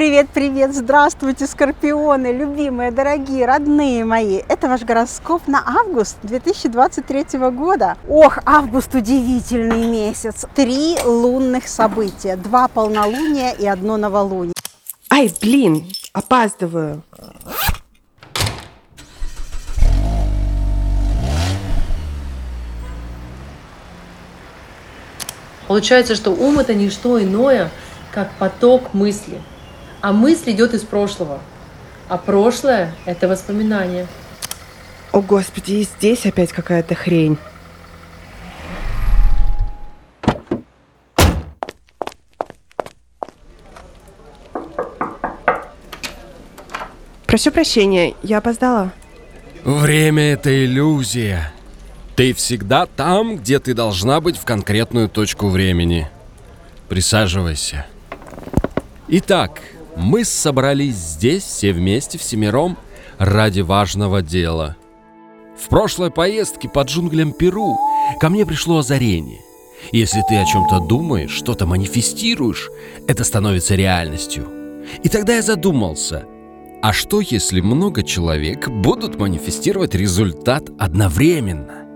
Привет, привет, здравствуйте, скорпионы, любимые, дорогие, родные мои. Это ваш гороскоп на август 2023 года. Ох, август удивительный месяц. Три лунных события, два полнолуния и одно новолуние. Ай, блин, опаздываю. Получается, что ум это не что иное, как поток мысли. А мысль идет из прошлого. А прошлое – это воспоминание. О, Господи, и здесь опять какая-то хрень. Прошу прощения, я опоздала. Время — это иллюзия. Ты всегда там, где ты должна быть в конкретную точку времени. Присаживайся. Итак, мы собрались здесь все вместе, всемиром, ради важного дела. В прошлой поездке по джунглям Перу ко мне пришло озарение. Если ты о чем-то думаешь, что-то манифестируешь, это становится реальностью. И тогда я задумался, а что если много человек будут манифестировать результат одновременно?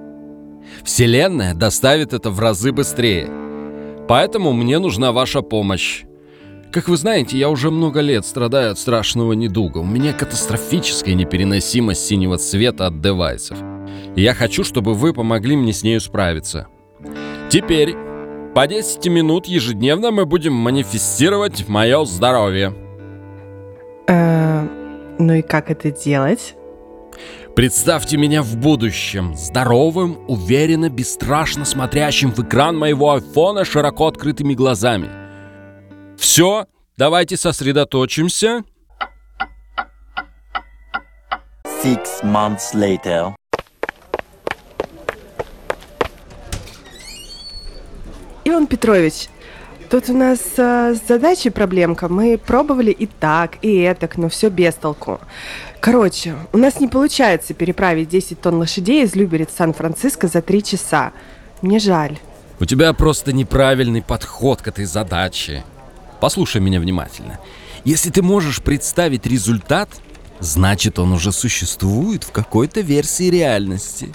Вселенная доставит это в разы быстрее. Поэтому мне нужна ваша помощь. Как вы знаете, я уже много лет страдаю от страшного недуга. У меня катастрофическая непереносимость синего цвета от девайсов. И я хочу, чтобы вы помогли мне с нею справиться. Теперь, по 10 минут ежедневно мы будем манифестировать мое здоровье. Э, ну и как это делать? Представьте меня в будущем, здоровым, уверенно, бесстрашно смотрящим в экран моего айфона широко открытыми глазами. Все, давайте сосредоточимся. Six months later. Иван Петрович, тут у нас э, с задачей проблемка. Мы пробовали и так, и этак, но все без толку. Короче, у нас не получается переправить 10 тонн лошадей из Люберец в Сан-Франциско за 3 часа. Мне жаль. У тебя просто неправильный подход к этой задаче. Послушай меня внимательно. Если ты можешь представить результат, значит он уже существует в какой-то версии реальности.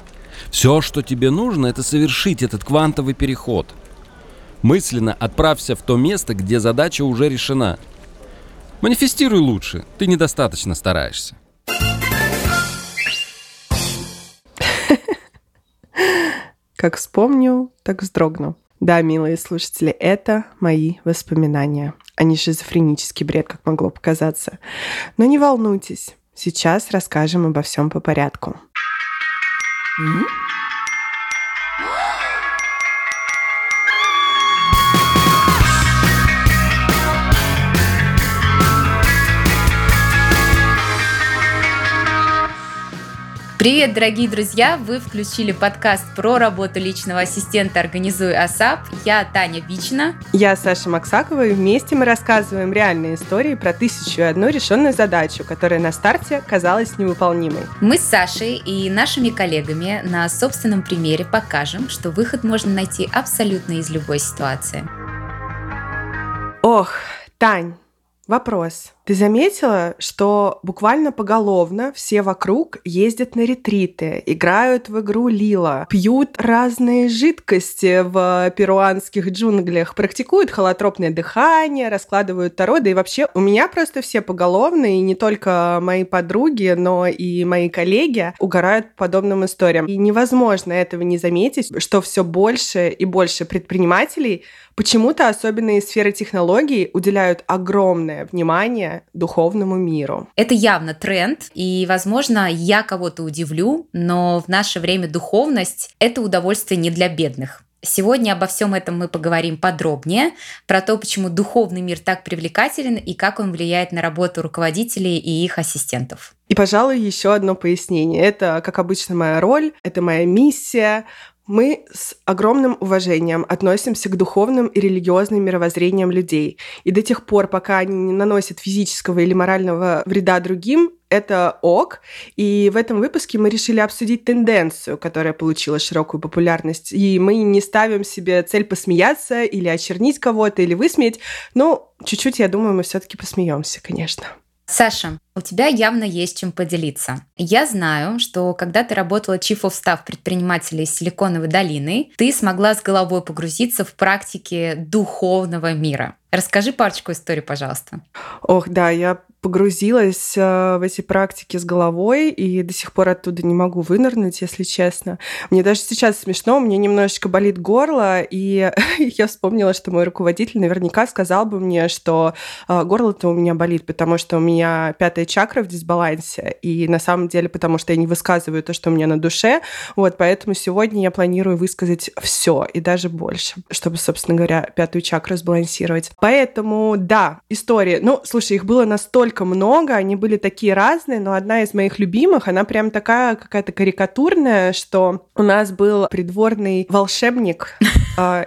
Все, что тебе нужно, это совершить этот квантовый переход. Мысленно отправься в то место, где задача уже решена. Манифестируй лучше, ты недостаточно стараешься. Как вспомню, так вздрогну. Да, милые слушатели, это мои воспоминания, а не шизофренический бред, как могло показаться. Но не волнуйтесь, сейчас расскажем обо всем по порядку. Mm-hmm. Привет, дорогие друзья! Вы включили подкаст про работу личного ассистента «Организуй АСАП». Я Таня Бична. Я Саша Максакова, и вместе мы рассказываем реальные истории про тысячу и одну решенную задачу, которая на старте казалась невыполнимой. Мы с Сашей и нашими коллегами на собственном примере покажем, что выход можно найти абсолютно из любой ситуации. Ох, Тань, вопрос. Ты заметила, что буквально поголовно все вокруг ездят на ретриты, играют в игру Лила, пьют разные жидкости в перуанских джунглях, практикуют холотропное дыхание, раскладывают таро, да и вообще у меня просто все поголовно, и не только мои подруги, но и мои коллеги угорают по подобным историям. И невозможно этого не заметить, что все больше и больше предпринимателей почему-то, особенно из сферы технологий, уделяют огромное внимание духовному миру. Это явно тренд, и, возможно, я кого-то удивлю, но в наше время духовность – это удовольствие не для бедных. Сегодня обо всем этом мы поговорим подробнее, про то, почему духовный мир так привлекателен и как он влияет на работу руководителей и их ассистентов. И, пожалуй, еще одно пояснение. Это, как обычно, моя роль, это моя миссия, Мы с огромным уважением относимся к духовным и религиозным мировоззрениям людей. И до тех пор, пока они не наносят физического или морального вреда другим, это ок. И в этом выпуске мы решили обсудить тенденцию, которая получила широкую популярность. И мы не ставим себе цель посмеяться или очернить кого-то, или высмеять. Но чуть-чуть, я думаю, мы все-таки посмеемся, конечно. Саша, у тебя явно есть чем поделиться. Я знаю, что когда ты работала Chief of Staff предпринимателей Силиконовой долины, ты смогла с головой погрузиться в практики духовного мира. Расскажи парочку историй, пожалуйста. Ох, да, я погрузилась э, в эти практики с головой и до сих пор оттуда не могу вынырнуть, если честно. Мне даже сейчас смешно, мне немножечко болит горло, и я вспомнила, что мой руководитель наверняка сказал бы мне, что э, горло-то у меня болит, потому что у меня пятая чакра в дисбалансе, и на самом деле потому что я не высказываю то, что у меня на душе, вот, поэтому сегодня я планирую высказать все и даже больше, чтобы, собственно говоря, пятую чакру сбалансировать. Поэтому, да, истории, ну, слушай, их было настолько настолько много, они были такие разные, но одна из моих любимых, она прям такая какая-то карикатурная, что у нас был придворный волшебник,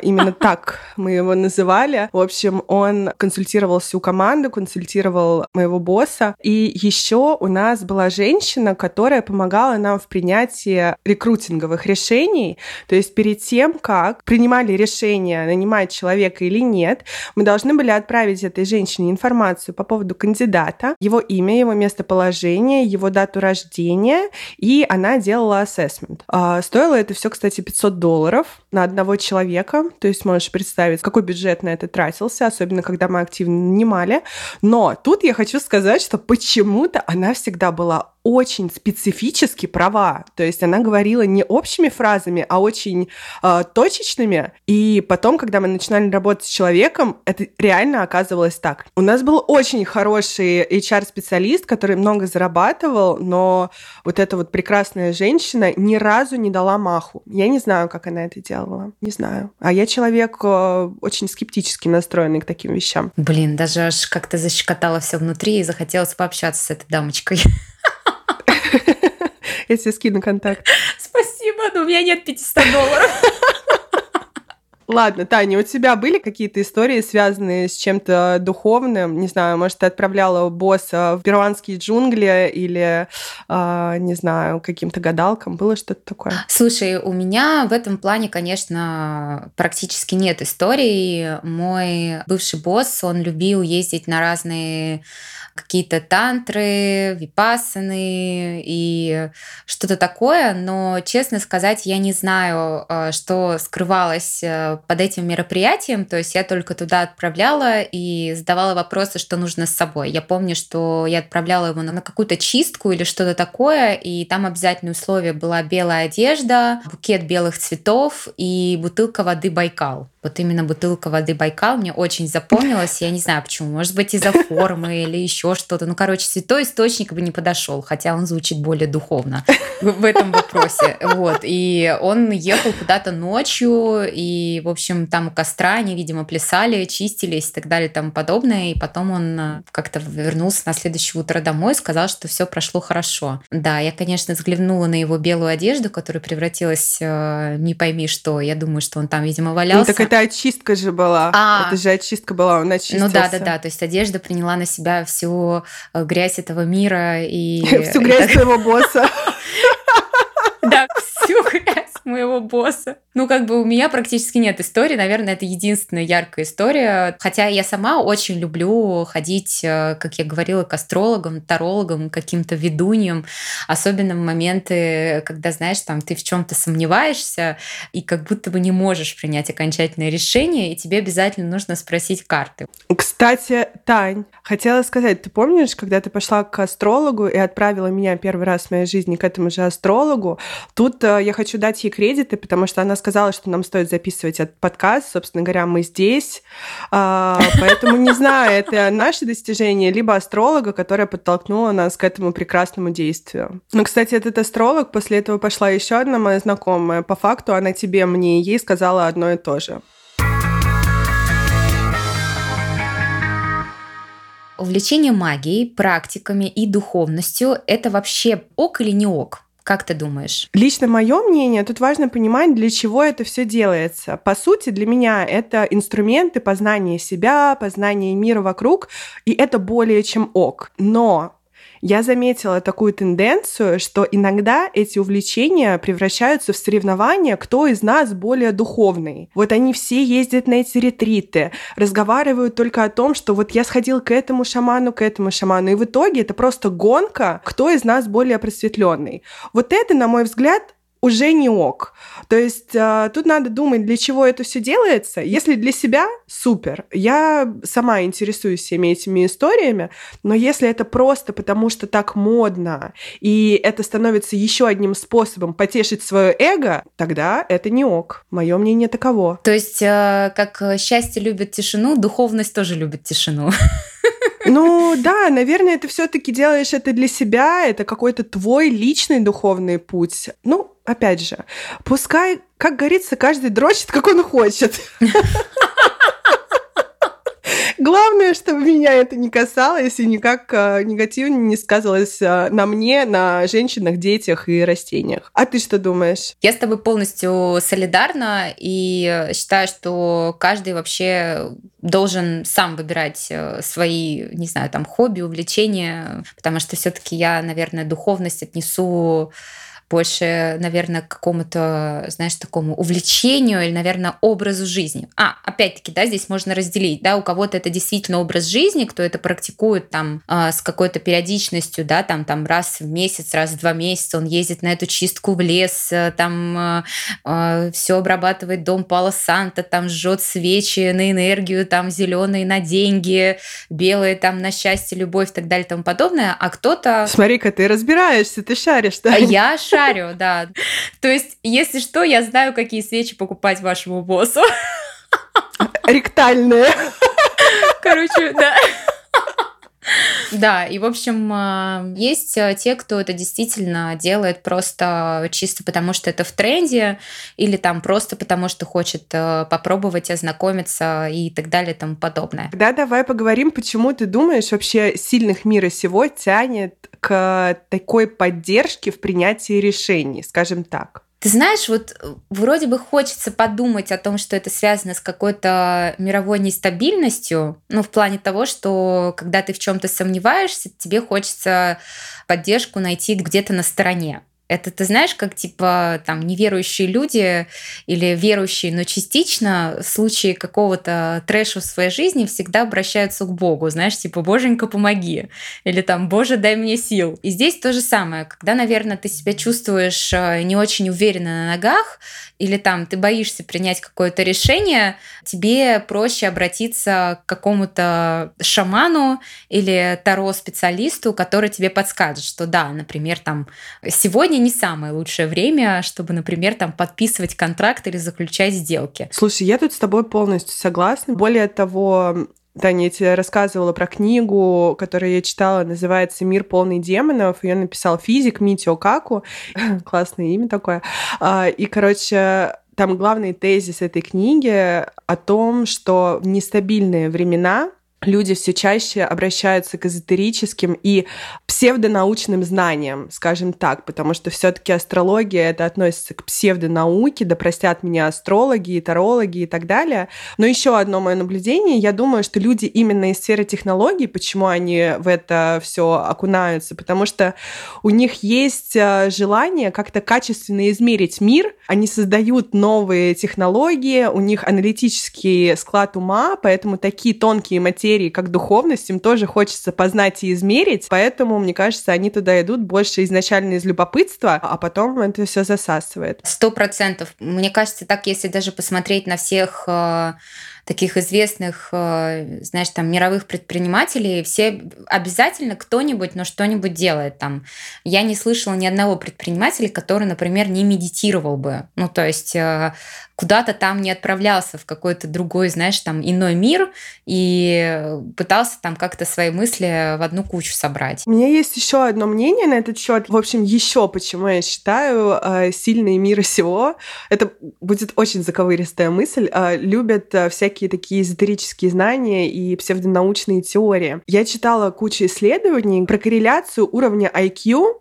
именно так мы его называли. В общем, он консультировал всю команду, консультировал моего босса. И еще у нас была женщина, которая помогала нам в принятии рекрутинговых решений. То есть перед тем, как принимали решение, нанимать человека или нет, мы должны были отправить этой женщине информацию по поводу кандидата, кандидата, его имя, его местоположение, его дату рождения, и она делала ассессмент. Стоило это все, кстати, 500 долларов на одного человека, то есть можешь представить, какой бюджет на это тратился, особенно когда мы активно нанимали. Но тут я хочу сказать, что почему-то она всегда была очень специфически права. То есть она говорила не общими фразами, а очень э, точечными. И потом, когда мы начинали работать с человеком, это реально оказывалось так. У нас был очень хороший HR-специалист, который много зарабатывал, но вот эта вот прекрасная женщина ни разу не дала маху. Я не знаю, как она это делала. Не знаю. А я человек э, очень скептически настроенный к таким вещам. Блин, даже аж как-то защекотало все внутри и захотелось пообщаться с этой дамочкой. Я тебе скину контакт. Спасибо, но у меня нет 500 долларов. Ладно, Таня, у тебя были какие-то истории, связанные с чем-то духовным? Не знаю, может, ты отправляла босса в перуанские джунгли или, э, не знаю, каким-то гадалкам? Было что-то такое? Слушай, у меня в этом плане, конечно, практически нет историй. Мой бывший босс, он любил ездить на разные какие-то тантры, випассаны и что-то такое, но, честно сказать, я не знаю, э, что скрывалось э, под этим мероприятием, то есть я только туда отправляла и задавала вопросы, что нужно с собой. Я помню, что я отправляла его на какую-то чистку или что-то такое, и там обязательное условие была белая одежда, букет белых цветов и бутылка воды Байкал. Вот именно бутылка воды Байкал мне очень запомнилась. Я не знаю почему. Может быть, из-за формы или еще что-то. Ну, короче, святой источник бы не подошел, хотя он звучит более духовно в этом вопросе. Вот. И он ехал куда-то ночью, и, в общем, там у костра они, видимо, плясали, чистились и так далее и тому подобное. И потом он э, как-то вернулся на следующее утро домой сказал, что все прошло хорошо. Да, я, конечно, взглянула на его белую одежду, которая превратилась э, не пойми что. Я думаю, что он там, видимо, валялся. Это очистка же была. А, это же очистка была, он очистился. Ну да, да, да. То есть одежда приняла на себя всю э, грязь этого мира и... Всю грязь своего босса. Да, всю грязь моего босса. Ну, как бы у меня практически нет истории. Наверное, это единственная яркая история. Хотя я сама очень люблю ходить, э, как я говорила, к астрологам, тарологам, каким-то ведуньям. Особенно в моменты, когда, знаешь, там ты в чем-то сомневаешься и как будто бы не можешь принять окончательное решение, и тебе обязательно нужно спросить карты. Кстати, Тань, хотела сказать, ты помнишь, когда ты пошла к астрологу и отправила меня первый раз в моей жизни к этому же астрологу, тут э, я хочу дать ей кредиты, потому что она сказала, что нам стоит записывать этот подкаст. Собственно говоря, мы здесь. А, поэтому не знаю, это наше достижение, либо астролога, которая подтолкнула нас к этому прекрасному действию. Но, кстати, этот астролог, после этого пошла еще одна моя знакомая. По факту она тебе, мне и ей сказала одно и то же. Увлечение магией, практиками и духовностью – это вообще ок или не ок? Как ты думаешь? Лично мое мнение, тут важно понимать, для чего это все делается. По сути, для меня это инструменты познания себя, познания мира вокруг, и это более чем ок. Но я заметила такую тенденцию, что иногда эти увлечения превращаются в соревнования, кто из нас более духовный. Вот они все ездят на эти ретриты, разговаривают только о том, что вот я сходил к этому шаману, к этому шаману, и в итоге это просто гонка, кто из нас более просветленный. Вот это, на мой взгляд, уже не ок. То есть э, тут надо думать, для чего это все делается. Если для себя, супер. Я сама интересуюсь всеми этими историями, но если это просто потому, что так модно, и это становится еще одним способом потешить свое эго, тогда это не ок. Мое мнение таково. То есть, э, как счастье любит тишину, духовность тоже любит тишину. Ну да, наверное, ты все-таки делаешь это для себя, это какой-то твой личный духовный путь. Ну, опять же, пускай, как говорится, каждый дрочит, как он хочет. Главное, чтобы меня это не касалось и никак э, негативно не сказывалось э, на мне, на женщинах, детях и растениях. А ты что думаешь? Я с тобой полностью солидарна и считаю, что каждый вообще должен сам выбирать э, свои, не знаю, там хобби, увлечения, потому что все-таки я, наверное, духовность отнесу больше, наверное, к какому-то, знаешь, такому увлечению или, наверное, образу жизни. А, опять-таки, да, здесь можно разделить, да, у кого-то это действительно образ жизни, кто это практикует там э, с какой-то периодичностью, да, там, там раз в месяц, раз в два месяца он ездит на эту чистку в лес, э, там э, э, все обрабатывает дом Пала Санта, там жжет свечи на энергию, там зеленые на деньги, белые там на счастье, любовь и так далее и тому подобное, а кто-то... Смотри-ка, ты разбираешься, ты шаришь, да? Я шарю шарю, да. То есть, если что, я знаю, какие свечи покупать вашему боссу. Ректальные. Короче, да. Да, и в общем, а, есть а, те, кто это действительно делает просто чисто потому, что это в тренде, или там просто потому, что хочет а, попробовать ознакомиться и так далее и тому подобное. Да, давай поговорим, почему ты думаешь, вообще сильных мира сего тянет к такой поддержке в принятии решений, скажем так? Ты знаешь, вот э, вроде бы хочется подумать о том, что это связано с какой-то мировой нестабильностью, ну, в плане того, что когда ты в чем-то сомневаешься, тебе хочется поддержку найти где-то на стороне. Это ты знаешь, как типа там неверующие люди или верующие, но частично в случае какого-то трэша в своей жизни всегда обращаются к Богу, знаешь, типа «Боженька, помоги» или там «Боже, дай мне сил». И здесь то же самое, когда, наверное, ты себя чувствуешь э, не очень уверенно на ногах, или там ты боишься принять какое-то решение, тебе проще обратиться к какому-то шаману или таро-специалисту, который тебе подскажет, что да, например, там сегодня не самое лучшее время, чтобы, например, там подписывать контракт или заключать сделки. Слушай, я тут с тобой полностью согласна. Более того, Таня, я тебе рассказывала про книгу, которую я читала, называется «Мир полный демонов». Ее написал физик Митио Каку. Классное имя такое. А, и, короче, там главный тезис этой книги о том, что в нестабильные времена люди все чаще обращаются к эзотерическим и псевдонаучным знаниям, скажем так, потому что все-таки астрология это относится к псевдонауке, да простят меня астрологи, тарологи и так далее. Но еще одно мое наблюдение, я думаю, что люди именно из сферы технологий, почему они в это все окунаются, потому что у них есть э, желание как-то качественно измерить мир, они создают новые технологии, у них аналитический склад ума, поэтому такие тонкие материи материи, как духовность, им тоже хочется познать и измерить, поэтому, мне кажется, они туда идут больше изначально из любопытства, а потом это все засасывает. Сто процентов. Мне кажется, так, если даже посмотреть на всех э, таких известных, э, знаешь, там, мировых предпринимателей, все обязательно кто-нибудь, но что-нибудь делает там. Я не слышала ни одного предпринимателя, который, например, не медитировал бы. Ну, то есть э, куда-то там не отправлялся в какой-то другой, знаешь, там, иной мир и пытался там как-то свои мысли в одну кучу собрать. У меня есть еще одно мнение на этот счет. В общем, еще почему я считаю э, сильные мира сего. Это будет очень заковыристая мысль. Любят всякие всякие такие эзотерические знания и псевдонаучные теории. Я читала кучу исследований про корреляцию уровня IQ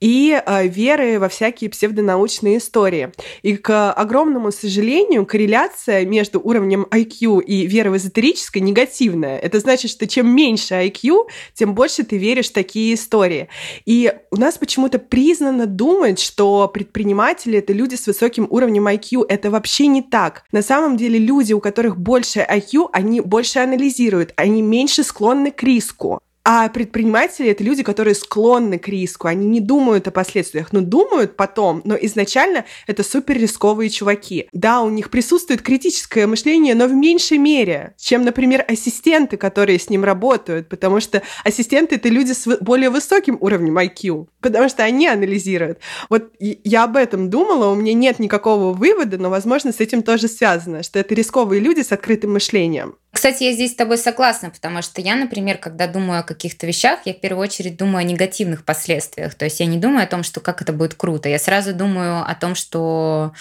и э, веры во всякие псевдонаучные истории. И к огромному сожалению, корреляция между уровнем IQ и веры в эзотерическое негативная. Это значит, что чем меньше IQ, тем больше ты веришь в такие истории. И у нас почему-то признано думать, что предприниматели — это люди с высоким уровнем IQ. Это вообще не так. На самом деле люди, у которых больше IQ, они больше анализируют, они меньше склонны к риску. А предприниматели — это люди, которые склонны к риску, они не думают о последствиях, но думают потом, но изначально это супер рисковые чуваки. Да, у них присутствует критическое мышление, но в меньшей мере, чем, например, ассистенты, которые с ним работают, потому что ассистенты — это люди с более высоким уровнем IQ, потому что они анализируют. Вот я об этом думала, у меня нет никакого вывода, но, возможно, с этим тоже связано, что это рисковые люди с открытым мышлением. Кстати, я здесь с тобой согласна, потому что я, например, когда думаю о каких-то вещах, я в первую очередь думаю о негативных последствиях. То есть я не думаю о том, что как это будет круто. Я сразу думаю о том, что,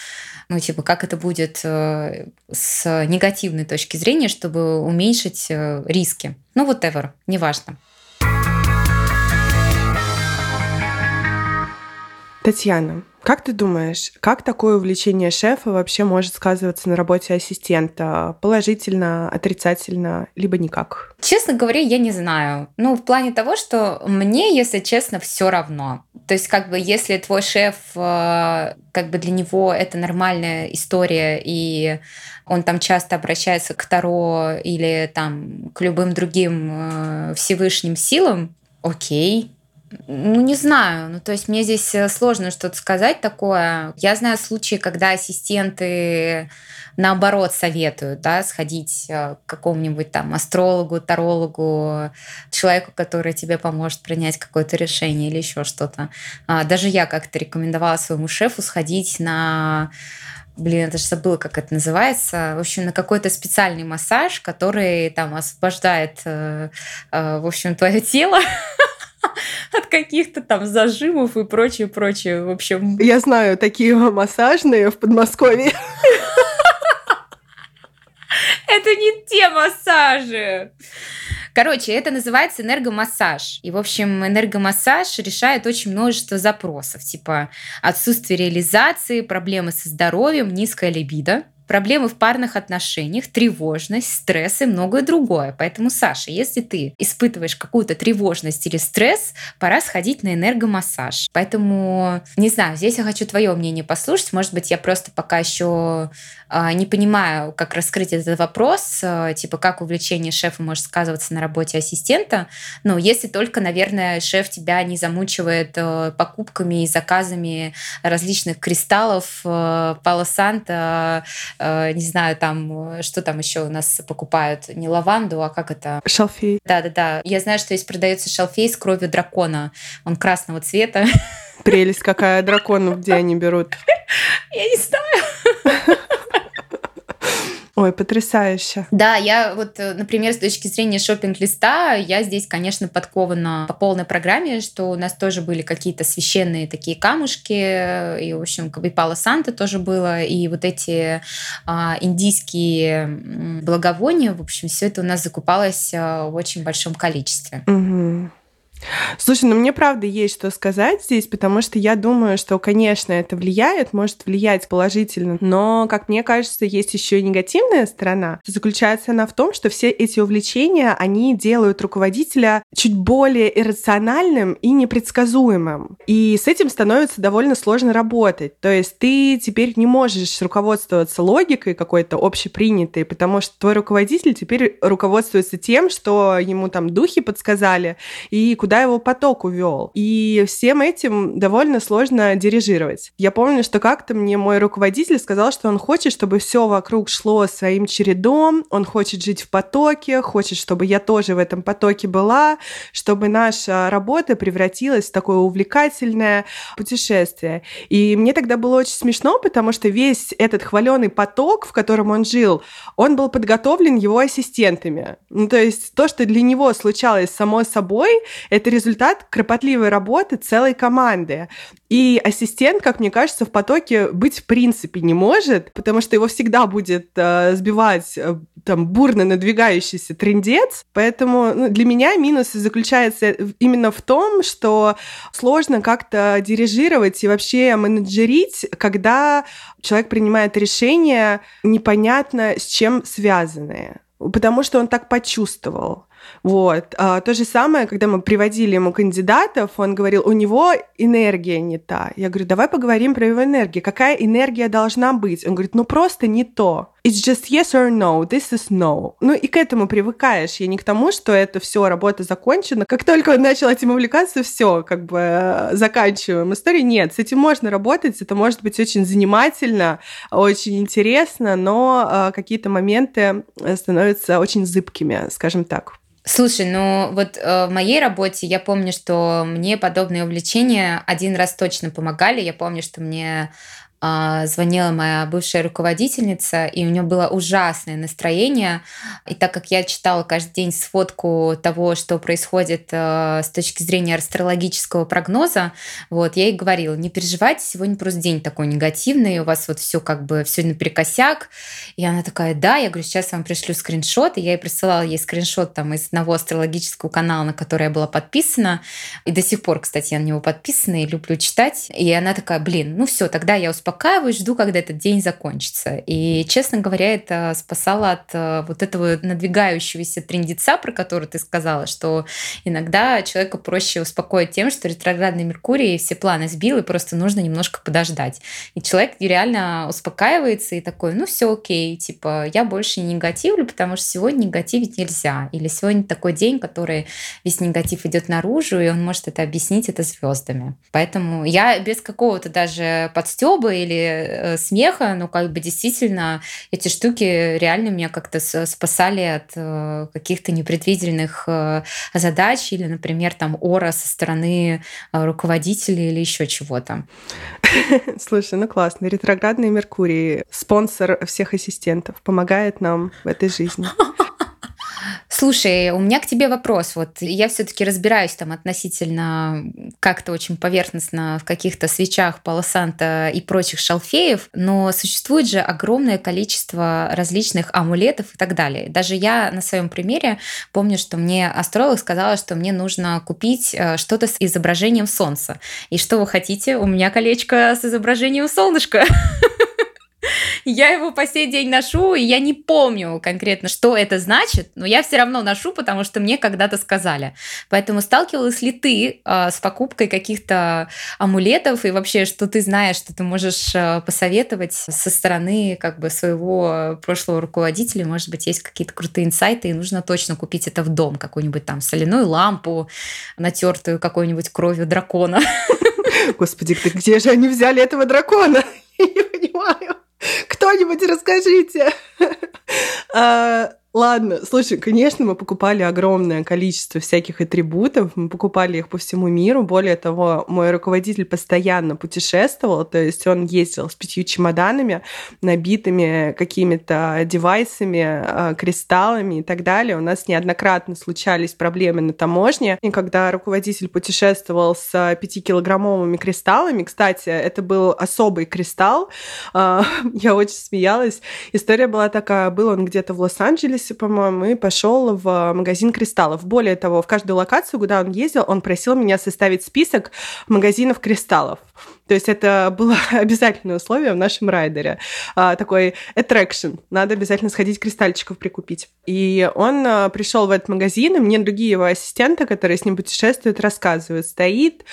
ну, типа, как это будет э, с негативной точки зрения, чтобы уменьшить э, риски. Ну, whatever, неважно. Татьяна, как ты думаешь, как такое увлечение шефа вообще может сказываться на работе ассистента? Положительно, отрицательно, либо никак? Честно говоря, я не знаю. Ну, в плане того, что мне, если честно, все равно. То есть, как бы, если твой шеф, э, как бы для него это нормальная история, и он там часто обращается к Таро или там к любым другим э, Всевышним силам, окей, ну, не знаю. Ну, то есть мне здесь э, сложно что-то сказать такое. Я знаю случаи, когда ассистенты наоборот советуют, да, сходить э, к какому-нибудь там астрологу, тарологу, человеку, который тебе поможет принять какое-то решение или еще что-то. А, даже я как-то рекомендовала своему шефу сходить на блин, я даже забыла, как это называется, в общем, на какой-то специальный массаж, который там освобождает, э, в общем, твое тело от каких-то там зажимов и прочее, прочее. В общем... Я знаю такие массажные в Подмосковье. Это не те массажи. Короче, это называется энергомассаж. И, в общем, энергомассаж решает очень множество запросов, типа отсутствие реализации, проблемы со здоровьем, низкая либидо, проблемы в парных отношениях, тревожность, стресс и многое другое. Поэтому, Саша, если ты испытываешь какую-то тревожность или стресс, пора сходить на энергомассаж. Поэтому, не знаю, здесь я хочу твое мнение послушать. Может быть, я просто пока еще не понимаю, как раскрыть этот вопрос, а, типа как увлечение шефа может сказываться на работе ассистента. Ну, если только, наверное, шеф тебя не замучивает а, покупками и заказами различных кристаллов, Пало Санта, не знаю, там, что там еще у нас покупают, не лаванду, а как это? Шалфей. Да-да-да. Я знаю, что есть продается шалфей с кровью дракона. Он красного цвета. Прелесть какая драконов, где они берут? Я не знаю. Ой, потрясающе. Да, я вот, э, например, с точки зрения шопинг-листа, я здесь, конечно, подкована по полной программе, что у нас тоже были какие-то священные такие камушки, и, в общем, бы Пала Санта тоже было, и вот эти а, индийские благовония, в общем, все это у нас закупалось а, в очень большом количестве. Угу. Слушай, ну мне правда есть что сказать здесь, потому что я думаю, что, конечно, это влияет, может влиять положительно, но, как мне кажется, есть еще и негативная сторона. Заключается она в том, что все эти увлечения, они делают руководителя чуть более иррациональным и непредсказуемым. И с этим становится довольно сложно работать. То есть ты теперь не можешь руководствоваться логикой какой-то общепринятой, потому что твой руководитель теперь руководствуется тем, что ему там духи подсказали, и куда куда его поток увел. И всем этим довольно сложно дирижировать. Я помню, что как-то мне мой руководитель сказал, что он хочет, чтобы все вокруг шло своим чередом, он хочет жить в потоке, хочет, чтобы я тоже в этом потоке была, чтобы наша работа превратилась в такое увлекательное путешествие. И мне тогда было очень смешно, потому что весь этот хваленый поток, в котором он жил, он был подготовлен его ассистентами. Ну, то есть то, что для него случалось само собой, это результат кропотливой работы целой команды. И ассистент, как мне кажется, в потоке быть в принципе не может, потому что его всегда будет э, сбивать э, там бурно надвигающийся трендец. Поэтому ну, для меня минус заключается именно в том, что сложно как-то дирижировать и вообще менеджерить, когда человек принимает решения непонятно с чем связанные потому что он так почувствовал. Вот. А, то же самое, когда мы приводили ему кандидатов, он говорил, у него энергия не та. Я говорю, давай поговорим про его энергию. Какая энергия должна быть? Он говорит, ну просто не то. It's just yes or no. This is no. Ну и к этому привыкаешь. Я не к тому, что это все, работа закончена. Как только начал этим увлекаться, все, как бы э, заканчиваем. Истории нет. С этим можно работать. Это может быть очень занимательно, очень интересно, но э, какие-то моменты становятся очень зыбкими, скажем так. Слушай, ну вот э, в моей работе я помню, что мне подобные увлечения один раз точно помогали. Я помню, что мне звонила моя бывшая руководительница, и у нее было ужасное настроение. И так как я читала каждый день сводку того, что происходит э, с точки зрения астрологического прогноза, вот, я ей говорила, не переживайте, сегодня просто день такой негативный, у вас вот все как бы все наперекосяк. И она такая, да, я говорю, сейчас вам пришлю скриншот, и я ей присылала ей скриншот там из одного астрологического канала, на который я была подписана, и до сих пор, кстати, я на него подписана и люблю читать. И она такая, блин, ну все, тогда я успокоюсь успокаиваюсь, жду, когда этот день закончится. И, честно говоря, это спасало от э, вот этого надвигающегося трендеца, про который ты сказала, что иногда человека проще успокоить тем, что ретроградный Меркурий все планы сбил, и просто нужно немножко подождать. И человек реально успокаивается и такой, ну все окей, типа я больше не негативлю, потому что сегодня негативить нельзя. Или сегодня такой день, который весь негатив идет наружу, и он может это объяснить это звездами. Поэтому я без какого-то даже подстеба или э, смеха, но как бы действительно эти штуки реально меня как-то спасали от э, каких-то непредвиденных э, задач или, например, там ора со стороны руководителя или еще чего-то. Слушай, ну классно. Ретроградный Меркурий, спонсор всех ассистентов, помогает нам в этой жизни. Слушай, у меня к тебе вопрос. Вот я все-таки разбираюсь там относительно как-то очень поверхностно в каких-то свечах, полосанта и прочих шалфеев, но существует же огромное количество различных амулетов и так далее. Даже я на своем примере помню, что мне астролог сказала, что мне нужно купить э, что-то с изображением солнца. И что вы хотите? У меня колечко с изображением солнышка. Я его по сей день ношу, и я не помню конкретно, что это значит, но я все равно ношу, потому что мне когда-то сказали. Поэтому сталкивалась ли ты э, с покупкой каких-то амулетов и вообще, что ты знаешь, что ты можешь э, посоветовать со стороны как бы своего прошлого руководителя? Может быть, есть какие-то крутые инсайты, и нужно точно купить это в дом, какую-нибудь там соляную лампу, натертую какой-нибудь кровью дракона. Господи, где же они взяли этого дракона? Я не понимаю. Кто-нибудь расскажите. А, Ладно, слушай, конечно, мы покупали огромное количество всяких атрибутов, мы покупали их по всему миру. Более того, мой руководитель постоянно путешествовал, то есть он ездил с пятью чемоданами, набитыми какими-то девайсами, а, кристаллами и так далее. У нас неоднократно случались проблемы на таможне. И когда руководитель путешествовал с пятикилограммовыми кристаллами, кстати, это был особый кристалл, а, я очень смеялась. История была такая, был он где-то в Лос-Анджелесе, Лос-Анджелесе, по-моему, и пошел в магазин кристаллов. Более того, в каждую локацию, куда он ездил, он просил меня составить список магазинов кристаллов. То есть это было обязательное условие в нашем райдере. А, такой attraction. Надо обязательно сходить кристальчиков прикупить. И он а, пришел в этот магазин, и мне другие его ассистенты, которые с ним путешествуют, рассказывают. Стоит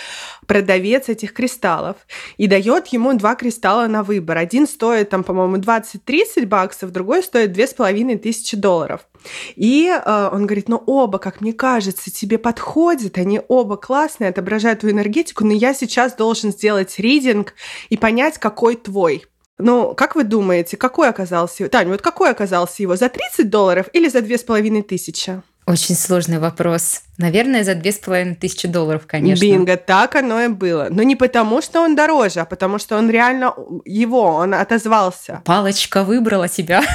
продавец этих кристаллов и дает ему два кристалла на выбор. Один стоит, там, по-моему, 20-30 баксов, другой стоит 2500 долларов. И э, он говорит, ну оба, как мне кажется, тебе подходят, они оба классные, отображают твою энергетику, но я сейчас должен сделать ридинг и понять, какой твой. Ну, как вы думаете, какой оказался? Таня, вот какой оказался его? За 30 долларов или за 2500? Очень сложный вопрос. Наверное, за две с половиной тысячи долларов, конечно. Бинго, так оно и было. Но не потому, что он дороже, а потому что он реально его, он отозвался. Палочка выбрала тебя.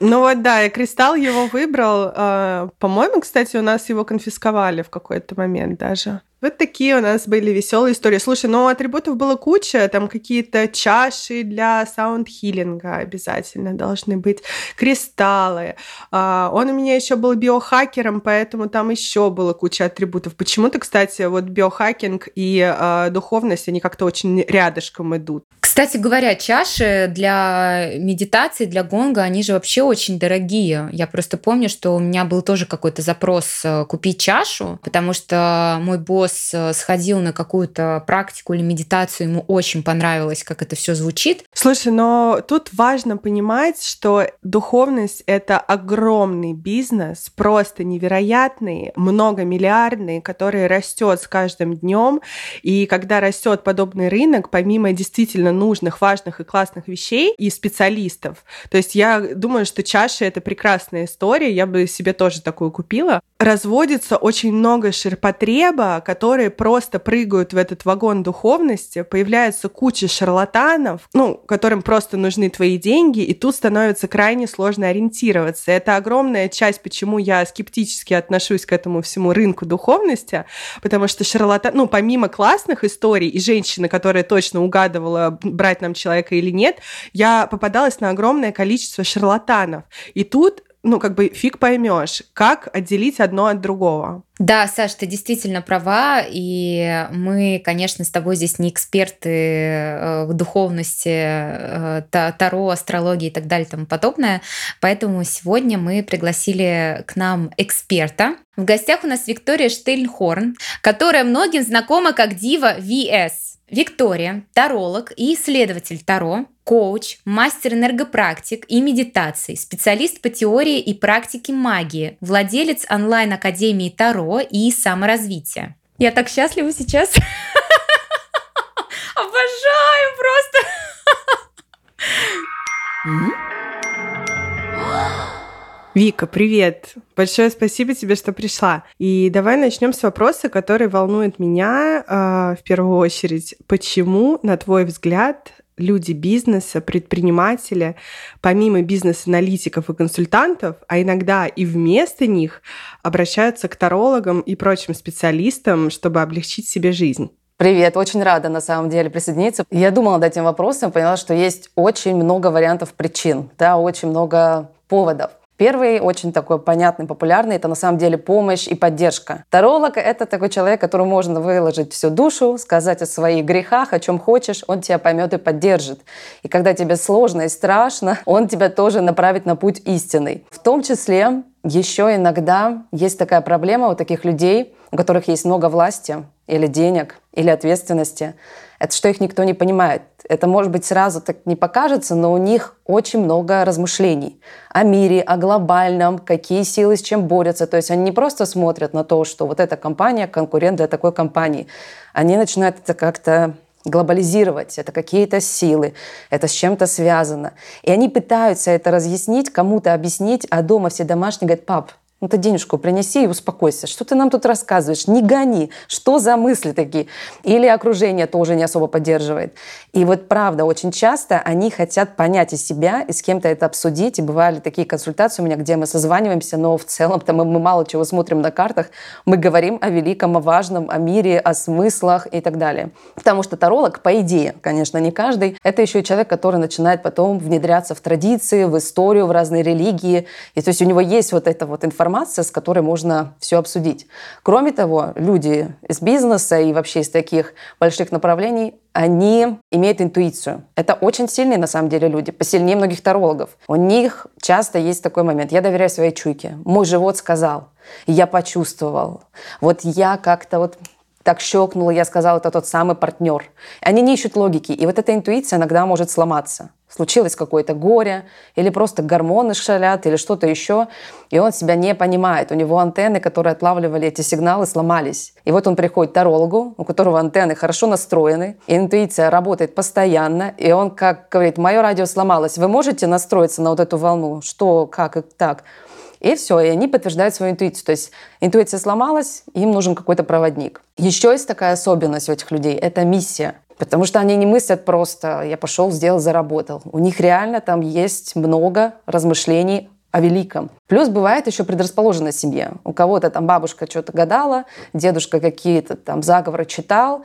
Ну вот да, и Кристалл его выбрал. Э, по-моему, кстати, у нас его конфисковали в какой-то момент даже. Вот такие у нас были веселые истории. Слушай, ну атрибутов было куча, там какие-то чаши для саунд-хиллинга обязательно должны быть, кристаллы. А, он у меня еще был биохакером, поэтому там еще было куча атрибутов. Почему-то, кстати, вот биохакинг и а, духовность, они как-то очень рядышком идут. Кстати говоря, чаши для медитации, для гонга, они же вообще очень дорогие. Я просто помню, что у меня был тоже какой-то запрос э, купить чашу, потому что мой босс э, сходил на какую-то практику или медитацию, ему очень понравилось, как это все звучит. Слушай, но тут важно понимать, что духовность — это огромный бизнес, просто невероятный, многомиллиардный, который растет с каждым днем. И когда растет подобный рынок, помимо действительно нужных, важных и классных вещей и специалистов, то есть я думаю, что чаша — это прекрасная история, я бы себе тоже такую купила, разводится очень много ширпотреба, которые просто прыгают в этот вагон духовности, появляется куча шарлатанов, ну, которым просто нужны твои деньги, и тут становится крайне сложно ориентироваться. Это огромная часть, почему я скептически отношусь к этому всему рынку духовности, потому что шарлатан, ну, помимо классных историй и женщины, которая точно угадывала, брать нам человека или нет, я попадалась на огромное количество шарлатанов. И тут ну, как бы фиг поймешь, как отделить одно от другого. Да, Саш, ты действительно права, и мы, конечно, с тобой здесь не эксперты э, в духовности, э, таро, астрологии и так далее и тому подобное, поэтому сегодня мы пригласили к нам эксперта. В гостях у нас Виктория Штейнхорн, которая многим знакома как Дива VS. Виктория – таролог и исследователь Таро, коуч, мастер энергопрактик и медитации, специалист по теории и практике магии, владелец онлайн-академии Таро и саморазвития. Я так счастлива сейчас. Обожаю просто. Вика, привет! Большое спасибо тебе, что пришла. И давай начнем с вопроса, который волнует меня э, в первую очередь. Почему, на твой взгляд, люди бизнеса, предприниматели, помимо бизнес-аналитиков и консультантов, а иногда и вместо них, обращаются к тарологам и прочим специалистам, чтобы облегчить себе жизнь? Привет, очень рада на самом деле присоединиться. Я думала над этим вопросом, поняла, что есть очень много вариантов причин, да, очень много поводов. Первый, очень такой понятный, популярный, это на самом деле помощь и поддержка. Таролог – это такой человек, которому можно выложить всю душу, сказать о своих грехах, о чем хочешь, он тебя поймет и поддержит. И когда тебе сложно и страшно, он тебя тоже направит на путь истинный. В том числе еще иногда есть такая проблема у таких людей, у которых есть много власти или денег, или ответственности – это что их никто не понимает. Это, может быть, сразу так не покажется, но у них очень много размышлений о мире, о глобальном, какие силы с чем борются. То есть они не просто смотрят на то, что вот эта компания конкурент для такой компании. Они начинают это как-то глобализировать, это какие-то силы, это с чем-то связано. И они пытаются это разъяснить, кому-то объяснить, а дома все домашние говорят, пап, ну ты денежку принеси и успокойся. Что ты нам тут рассказываешь? Не гони. Что за мысли такие? Или окружение тоже не особо поддерживает. И вот правда, очень часто они хотят понять из себя и с кем-то это обсудить. И бывали такие консультации у меня, где мы созваниваемся, но в целом-то мы, мы мало чего смотрим на картах. Мы говорим о великом, о важном, о мире, о смыслах и так далее. Потому что таролог, по идее, конечно, не каждый, это еще и человек, который начинает потом внедряться в традиции, в историю, в разные религии. И то есть у него есть вот эта вот информация, информация, с которой можно все обсудить. Кроме того, люди из бизнеса и вообще из таких больших направлений, они имеют интуицию. Это очень сильные на самом деле люди, посильнее многих тарологов. У них часто есть такой момент. Я доверяю своей чуйке. Мой живот сказал, я почувствовал. Вот я как-то вот так щелкнула, я сказала, это тот самый партнер. Они не ищут логики. И вот эта интуиция иногда может сломаться случилось какое-то горе, или просто гормоны шалят, или что-то еще, и он себя не понимает. У него антенны, которые отлавливали эти сигналы, сломались. И вот он приходит к тарологу, у которого антенны хорошо настроены, и интуиция работает постоянно, и он как говорит, мое радио сломалось, вы можете настроиться на вот эту волну? Что, как и так? И все, и они подтверждают свою интуицию. То есть интуиция сломалась, им нужен какой-то проводник. Еще есть такая особенность у этих людей – это миссия. Потому что они не мыслят просто «я пошел, сделал, заработал». У них реально там есть много размышлений о великом. Плюс бывает еще предрасположенность семье. У кого-то там бабушка что-то гадала, дедушка какие-то там заговоры читал,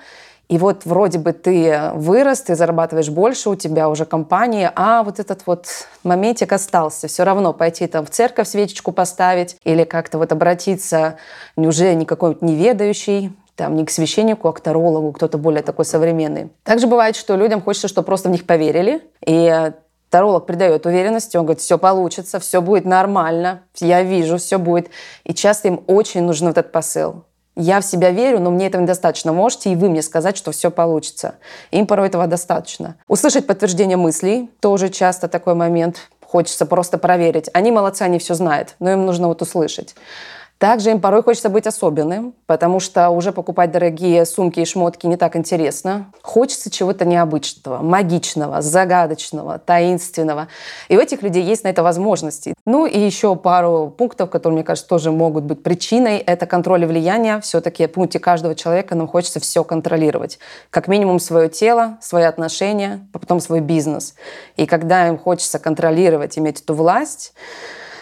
и вот вроде бы ты вырос, ты зарабатываешь больше, у тебя уже компания, а вот этот вот моментик остался. Все равно пойти там в церковь свечечку поставить или как-то вот обратиться, уже не какой-нибудь неведающий, там, не к священнику, а к тарологу, кто-то более такой современный. Также бывает, что людям хочется, чтобы просто в них поверили, и Таролог придает уверенности, он говорит, все получится, все будет нормально, я вижу, все будет. И часто им очень нужен вот этот посыл я в себя верю, но мне этого недостаточно. Можете и вы мне сказать, что все получится. Им порой этого достаточно. Услышать подтверждение мыслей, тоже часто такой момент. Хочется просто проверить. Они молодцы, они все знают, но им нужно вот услышать. Также им порой хочется быть особенным, потому что уже покупать дорогие сумки и шмотки не так интересно. Хочется чего-то необычного, магичного, загадочного, таинственного. И у этих людей есть на это возможности. Ну и еще пару пунктов, которые, мне кажется, тоже могут быть причиной. Это контроль и влияние. Все-таки в пункте каждого человека нам хочется все контролировать. Как минимум свое тело, свои отношения, а потом свой бизнес. И когда им хочется контролировать, иметь эту власть,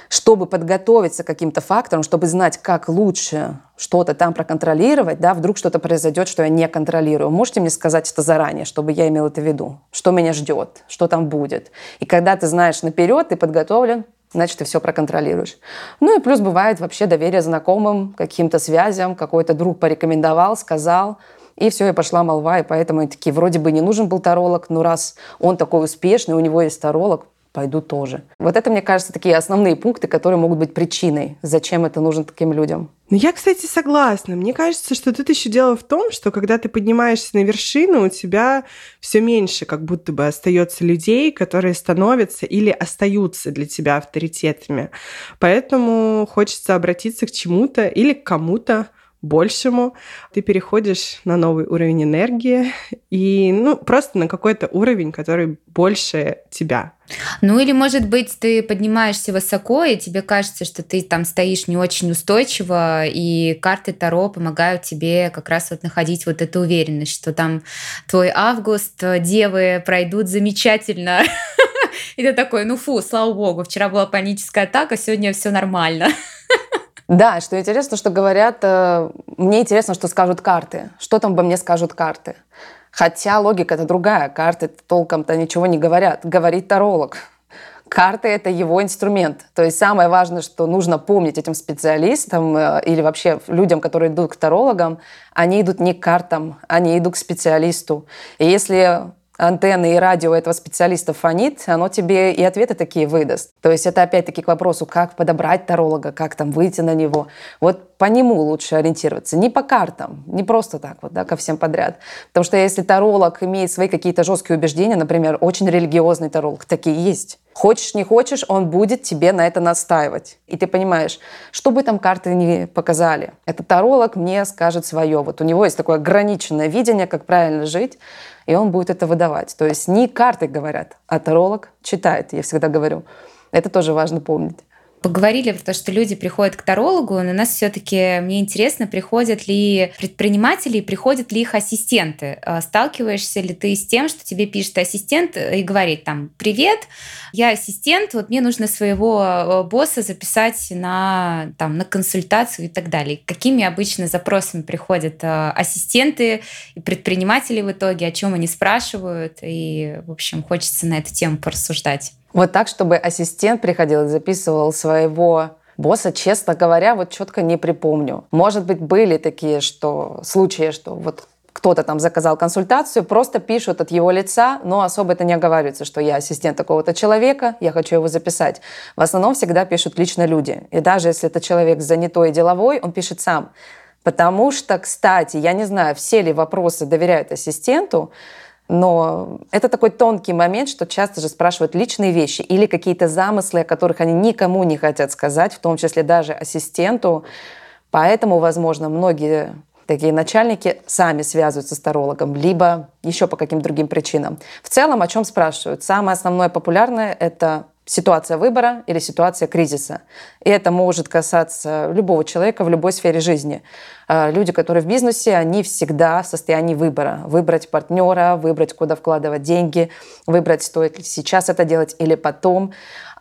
чтобы подготовиться к каким-то факторам, чтобы знать, как лучше что-то там проконтролировать, да, вдруг что-то произойдет, что я не контролирую. Можете мне сказать это заранее, чтобы я имел это в виду? Что меня ждет? Что там будет? И когда ты знаешь наперед, ты подготовлен, значит, ты все проконтролируешь. Ну и плюс бывает вообще доверие знакомым, каким-то связям, какой-то друг порекомендовал, сказал, и все, и пошла молва, и поэтому они такие, вроде бы не нужен был таролог, но раз он такой успешный, у него есть таролог, пойду тоже. Вот это, мне кажется, такие основные пункты, которые могут быть причиной, зачем это нужно таким людям. Ну, я, кстати, согласна. Мне кажется, что тут еще дело в том, что когда ты поднимаешься на вершину, у тебя все меньше как будто бы остается людей, которые становятся или остаются для тебя авторитетами. Поэтому хочется обратиться к чему-то или к кому-то, большему, ты переходишь на новый уровень энергии и ну, просто на какой-то уровень, который больше тебя. Ну или, может быть, ты поднимаешься высоко, и тебе кажется, что ты там стоишь не очень устойчиво, и карты Таро помогают тебе как раз вот находить вот эту уверенность, что там твой август, девы пройдут замечательно. И ты такой, ну фу, слава богу, вчера была паническая атака, сегодня все нормально. Да, что интересно, что говорят, э, мне интересно, что скажут карты. Что там обо мне скажут карты? Хотя логика это другая. Карты толком-то ничего не говорят. Говорит таролог. Карты — это его инструмент. То есть самое важное, что нужно помнить этим специалистам э, или вообще людям, которые идут к тарологам, они идут не к картам, они идут к специалисту. И если антенны и радио этого специалиста фонит, оно тебе и ответы такие выдаст. То есть это опять-таки к вопросу, как подобрать таролога, как там выйти на него. Вот по нему лучше ориентироваться, не по картам, не просто так вот, да, ко всем подряд. Потому что если таролог имеет свои какие-то жесткие убеждения, например, очень религиозный таролог, такие есть. Хочешь, не хочешь, он будет тебе на это настаивать. И ты понимаешь, что бы там карты не показали, этот таролог мне скажет свое. Вот у него есть такое ограниченное видение, как правильно жить и он будет это выдавать. То есть не карты говорят, а таролог читает, я всегда говорю. Это тоже важно помнить поговорили про то, что люди приходят к тарологу, но у нас все-таки, мне интересно, приходят ли предприниматели, приходят ли их ассистенты. А сталкиваешься ли ты с тем, что тебе пишет ассистент и говорит там, привет, я ассистент, вот мне нужно своего э, босса записать на, там, на консультацию и так далее. Какими обычно запросами приходят э, ассистенты и предприниматели в итоге, о чем они спрашивают, и, в общем, хочется на эту тему порассуждать. Вот так, чтобы ассистент приходил и записывал своего босса, честно говоря, вот четко не припомню. Может быть, были такие что, случаи, что вот кто-то там заказал консультацию, просто пишут от его лица, но особо это не оговаривается, что я ассистент такого-то человека, я хочу его записать. В основном всегда пишут лично люди. И даже если это человек занятой и деловой, он пишет сам. Потому что, кстати, я не знаю, все ли вопросы доверяют ассистенту, но это такой тонкий момент, что часто же спрашивают личные вещи или какие-то замыслы, о которых они никому не хотят сказать, в том числе даже ассистенту. Поэтому, возможно, многие такие начальники сами связываются с тарологом, либо еще по каким-то другим причинам. В целом, о чем спрашивают? Самое основное популярное – это ситуация выбора или ситуация кризиса. И это может касаться любого человека в любой сфере жизни. А, люди, которые в бизнесе, они всегда в состоянии выбора. Выбрать партнера, выбрать, куда вкладывать деньги, выбрать, стоит ли сейчас это делать или потом.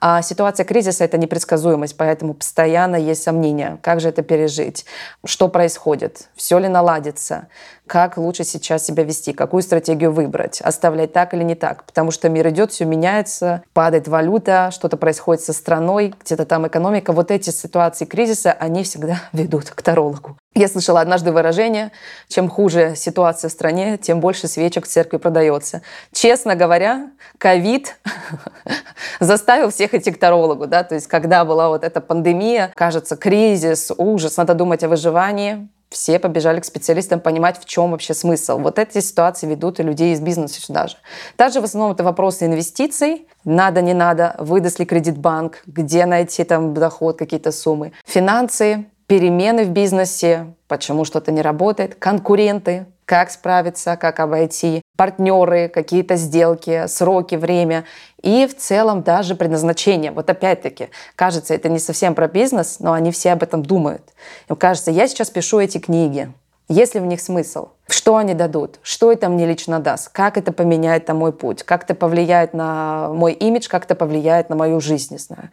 А ситуация кризиса – это непредсказуемость, поэтому постоянно есть сомнения, как же это пережить, что происходит, все ли наладится, как лучше сейчас себя вести, какую стратегию выбрать, оставлять так или не так, потому что мир идет, все меняется, падает валюта, что-то происходит со страной, где-то там экономика. Вот эти ситуации кризиса, они всегда ведут к тарологу. Я слышала однажды выражение, чем хуже ситуация в стране, тем больше свечек в церкви продается. Честно говоря, ковид заставил всех идти к тарологу. Да? То есть, когда была вот эта пандемия, кажется, кризис, ужас, надо думать о выживании, все побежали к специалистам понимать, в чем вообще смысл. Вот эти ситуации ведут и людей из бизнеса сюда же. Также в основном это вопросы инвестиций. Надо, не надо, выдаст ли кредит банк, где найти там доход, какие-то суммы. Финансы, перемены в бизнесе, почему что-то не работает, конкуренты, как справиться, как обойти, партнеры, какие-то сделки, сроки, время и в целом даже предназначение. Вот опять-таки, кажется, это не совсем про бизнес, но они все об этом думают. Им кажется, я сейчас пишу эти книги, есть ли в них смысл? Что они дадут? Что это мне лично даст? Как это поменяет на мой путь? Как это повлияет на мой имидж? Как это повлияет на мою жизнь? Не знаю.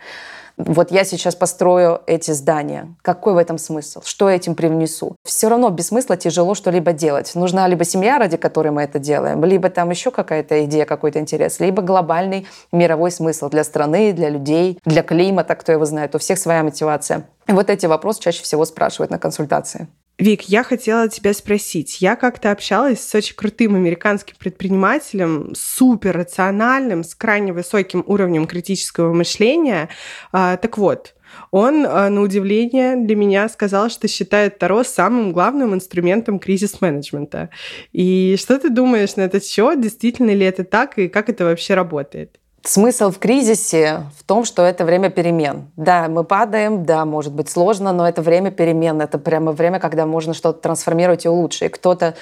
Вот я сейчас построю эти здания. Какой в этом смысл? Что я этим привнесу? Все равно без смысла тяжело что-либо делать. Нужна либо семья, ради которой мы это делаем, либо там еще какая-то идея, какой-то интерес, либо глобальный мировой смысл для страны, для людей, для климата, кто его знает. У всех своя мотивация. Вот эти вопросы чаще всего спрашивают на консультации. Вик, я хотела тебя спросить. Я как-то общалась с очень крутым американским предпринимателем, супер рациональным, с крайне высоким уровнем критического мышления. А, так вот, он, а, на удивление, для меня сказал, что считает Таро самым главным инструментом кризис-менеджмента. И что ты думаешь на этот счет? Действительно ли это так? И как это вообще работает? Смысл в кризисе в том, что это время перемен. Да, мы падаем, да, может быть сложно, но это время перемен. Это прямо время, когда можно что-то трансформировать и улучшить. Кто-то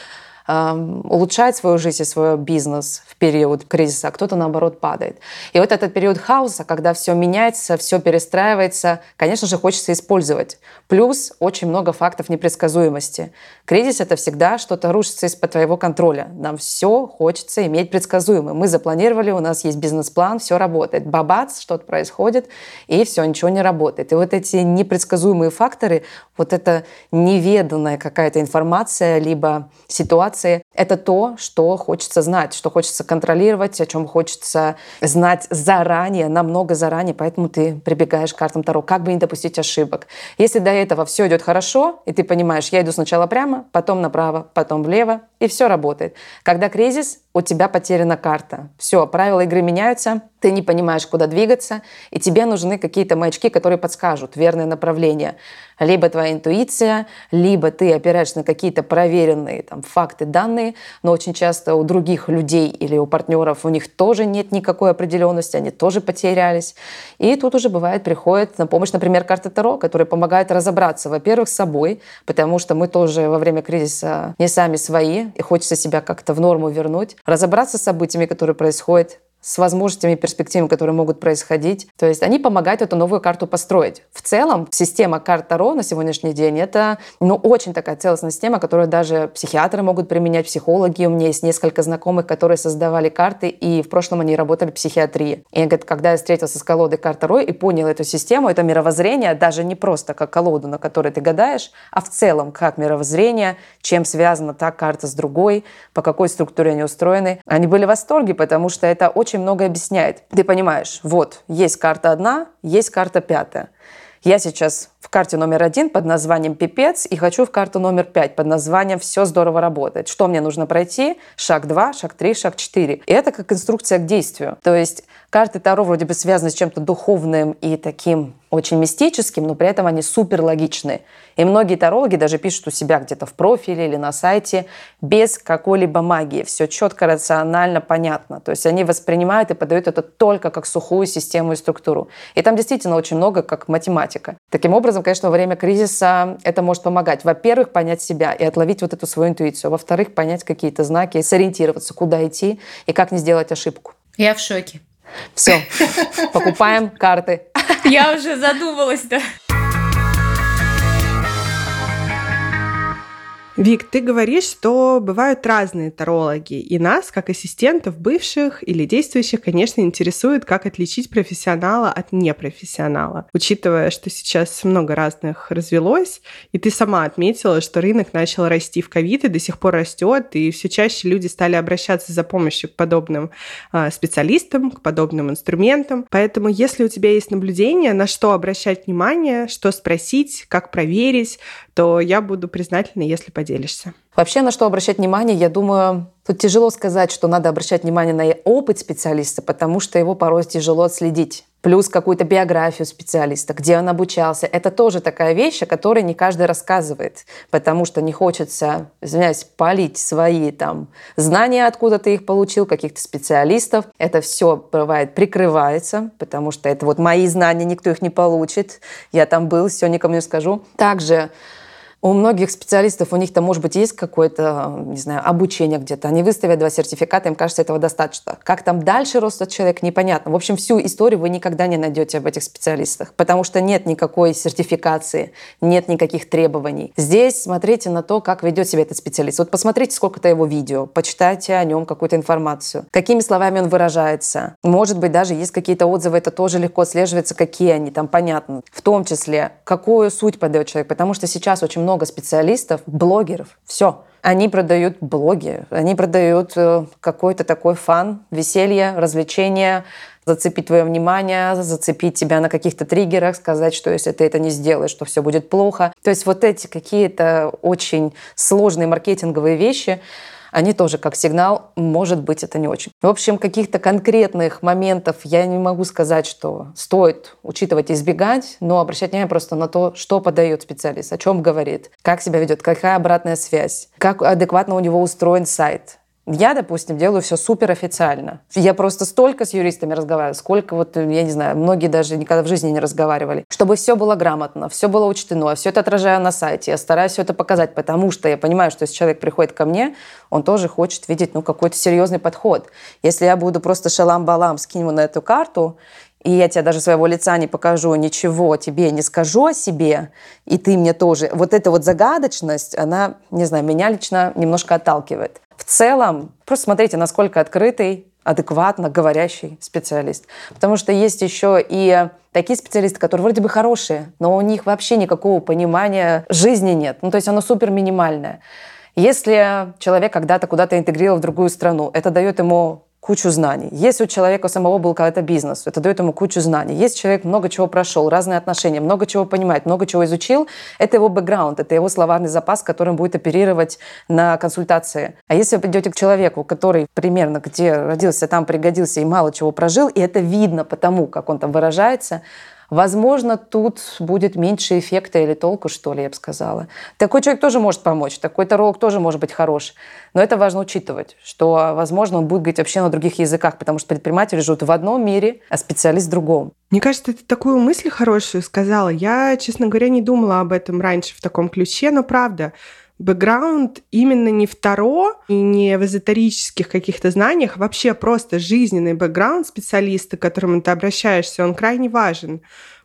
улучшает свою жизнь и свой бизнес в период кризиса, а кто-то, наоборот, падает. И вот этот период хаоса, когда все меняется, все перестраивается, конечно же, хочется использовать. Плюс очень много фактов непредсказуемости. Кризис — это всегда что-то рушится из-под твоего контроля. Нам все хочется иметь предсказуемым. Мы запланировали, у нас есть бизнес-план, все работает. Бабац, что-то происходит, и все, ничего не работает. И вот эти непредсказуемые факторы, вот эта неведанная какая-то информация, либо ситуация, ситуации, это то, что хочется знать, что хочется контролировать, о чем хочется знать заранее, намного заранее, поэтому ты прибегаешь к картам Таро, как бы не допустить ошибок. Если до этого все идет хорошо, и ты понимаешь, я иду сначала прямо, потом направо, потом влево, и все работает. Когда кризис, у тебя потеряна карта. Все, правила игры меняются, ты не понимаешь, куда двигаться, и тебе нужны какие-то маячки, которые подскажут верное направление. Либо твоя интуиция, либо ты опираешься на какие-то проверенные там, факты, данные, но очень часто у других людей или у партнеров у них тоже нет никакой определенности, они тоже потерялись. И тут уже бывает приходит на помощь, например, карта Таро, которая помогает разобраться, во-первых, с собой, потому что мы тоже во время кризиса не сами свои, и хочется себя как-то в норму вернуть, разобраться с событиями, которые происходят, с возможностями и перспективами, которые могут происходить. То есть они помогают эту новую карту построить. В целом, система карт Таро на сегодняшний день — это ну, очень такая целостная система, которую даже психиатры могут применять, психологи. У меня есть несколько знакомых, которые создавали карты, и в прошлом они работали в психиатрии. И говорят, когда я встретился с колодой карт Таро и понял эту систему, это мировоззрение, даже не просто как колоду, на которой ты гадаешь, а в целом как мировоззрение, чем связана та карта с другой, по какой структуре они устроены. Они были в восторге, потому что это очень очень много объясняет. Ты понимаешь, вот, есть карта одна, есть карта пятая. Я сейчас в карте номер один под названием «Пипец» и хочу в карту номер пять под названием «Все здорово работает». Что мне нужно пройти? Шаг два, шаг три, шаг четыре. И это как инструкция к действию. То есть карты Таро вроде бы связаны с чем-то духовным и таким очень мистическим, но при этом они супер логичны. И многие тарологи даже пишут у себя где-то в профиле или на сайте без какой-либо магии. Все четко, рационально, понятно. То есть они воспринимают и подают это только как сухую систему и структуру. И там действительно очень много как математика. Таким образом, конечно, во время кризиса это может помогать. Во-первых, понять себя и отловить вот эту свою интуицию. Во-вторых, понять какие-то знаки, сориентироваться, куда идти и как не сделать ошибку. Я в шоке. Все, покупаем карты. Я уже задумалась, да. Вик, ты говоришь, что бывают разные тарологи, и нас, как ассистентов бывших или действующих, конечно, интересует, как отличить профессионала от непрофессионала. Учитывая, что сейчас много разных развелось, и ты сама отметила, что рынок начал расти в ковид и до сих пор растет, и все чаще люди стали обращаться за помощью к подобным э, специалистам, к подобным инструментам. Поэтому, если у тебя есть наблюдение, на что обращать внимание, что спросить, как проверить, то я буду признательна, если поделишься. Вообще, на что обращать внимание, я думаю, тут тяжело сказать, что надо обращать внимание на опыт специалиста, потому что его порой тяжело отследить. Плюс какую-то биографию специалиста, где он обучался. Это тоже такая вещь, о которой не каждый рассказывает, потому что не хочется, извиняюсь, палить свои там знания, откуда ты их получил, каких-то специалистов. Это все бывает прикрывается, потому что это вот мои знания, никто их не получит. Я там был, все никому не скажу. Также у многих специалистов, у них там, может быть, есть какое-то, не знаю, обучение где-то. Они выставят два сертификата, им кажется, этого достаточно. Как там дальше растет человек, непонятно. В общем, всю историю вы никогда не найдете об этих специалистах, потому что нет никакой сертификации, нет никаких требований. Здесь смотрите на то, как ведет себя этот специалист. Вот посмотрите сколько-то его видео, почитайте о нем какую-то информацию, какими словами он выражается. Может быть, даже есть какие-то отзывы, это тоже легко отслеживается, какие они там, понятно. В том числе, какую суть подает человек, потому что сейчас очень много много специалистов, блогеров, все. Они продают блоги, они продают э, какой-то такой фан, веселье, развлечение, зацепить твое внимание, зацепить тебя на каких-то триггерах, сказать, что если ты это не сделаешь, то все будет плохо. То есть вот эти какие-то очень сложные маркетинговые вещи, они тоже как сигнал, может быть, это не очень. В общем, каких-то конкретных моментов я не могу сказать, что стоит учитывать и избегать, но обращать внимание просто на то, что подает специалист, о чем говорит, как себя ведет, какая обратная связь, как адекватно у него устроен сайт, я, допустим, делаю все супер официально. Я просто столько с юристами разговариваю, сколько вот, я не знаю, многие даже никогда в жизни не разговаривали. Чтобы все было грамотно, все было учтено, все это отражаю на сайте. Я стараюсь все это показать, потому что я понимаю, что если человек приходит ко мне, он тоже хочет видеть ну, какой-то серьезный подход. Если я буду просто шалам-балам, скинь ему на эту карту, и я тебе даже своего лица не покажу, ничего тебе не скажу о себе, и ты мне тоже. Вот эта вот загадочность, она, не знаю, меня лично немножко отталкивает. В целом, просто смотрите, насколько открытый, адекватно говорящий специалист. Потому что есть еще и такие специалисты, которые вроде бы хорошие, но у них вообще никакого понимания жизни нет. Ну, то есть оно супер минимальное. Если человек когда-то куда-то интегрировал в другую страну, это дает ему кучу знаний. Если у человека самого был какой-то бизнес, это дает ему кучу знаний. Если человек много чего прошел, разные отношения, много чего понимает, много чего изучил, это его бэкграунд, это его словарный запас, которым будет оперировать на консультации. А если вы придете к человеку, который примерно где родился, там пригодился и мало чего прожил, и это видно потому, как он там выражается, Возможно, тут будет меньше эффекта или толку, что ли, я бы сказала. Такой человек тоже может помочь, такой таролог тоже может быть хорош. Но это важно учитывать, что, возможно, он будет говорить вообще на других языках, потому что предприниматели живут в одном мире, а специалист в другом. Мне кажется, ты такую мысль хорошую сказала. Я, честно говоря, не думала об этом раньше в таком ключе, но правда, бэкграунд именно не в Таро и не в эзотерических каких-то знаниях, вообще просто жизненный бэкграунд специалиста, к которому ты обращаешься, он крайне важен.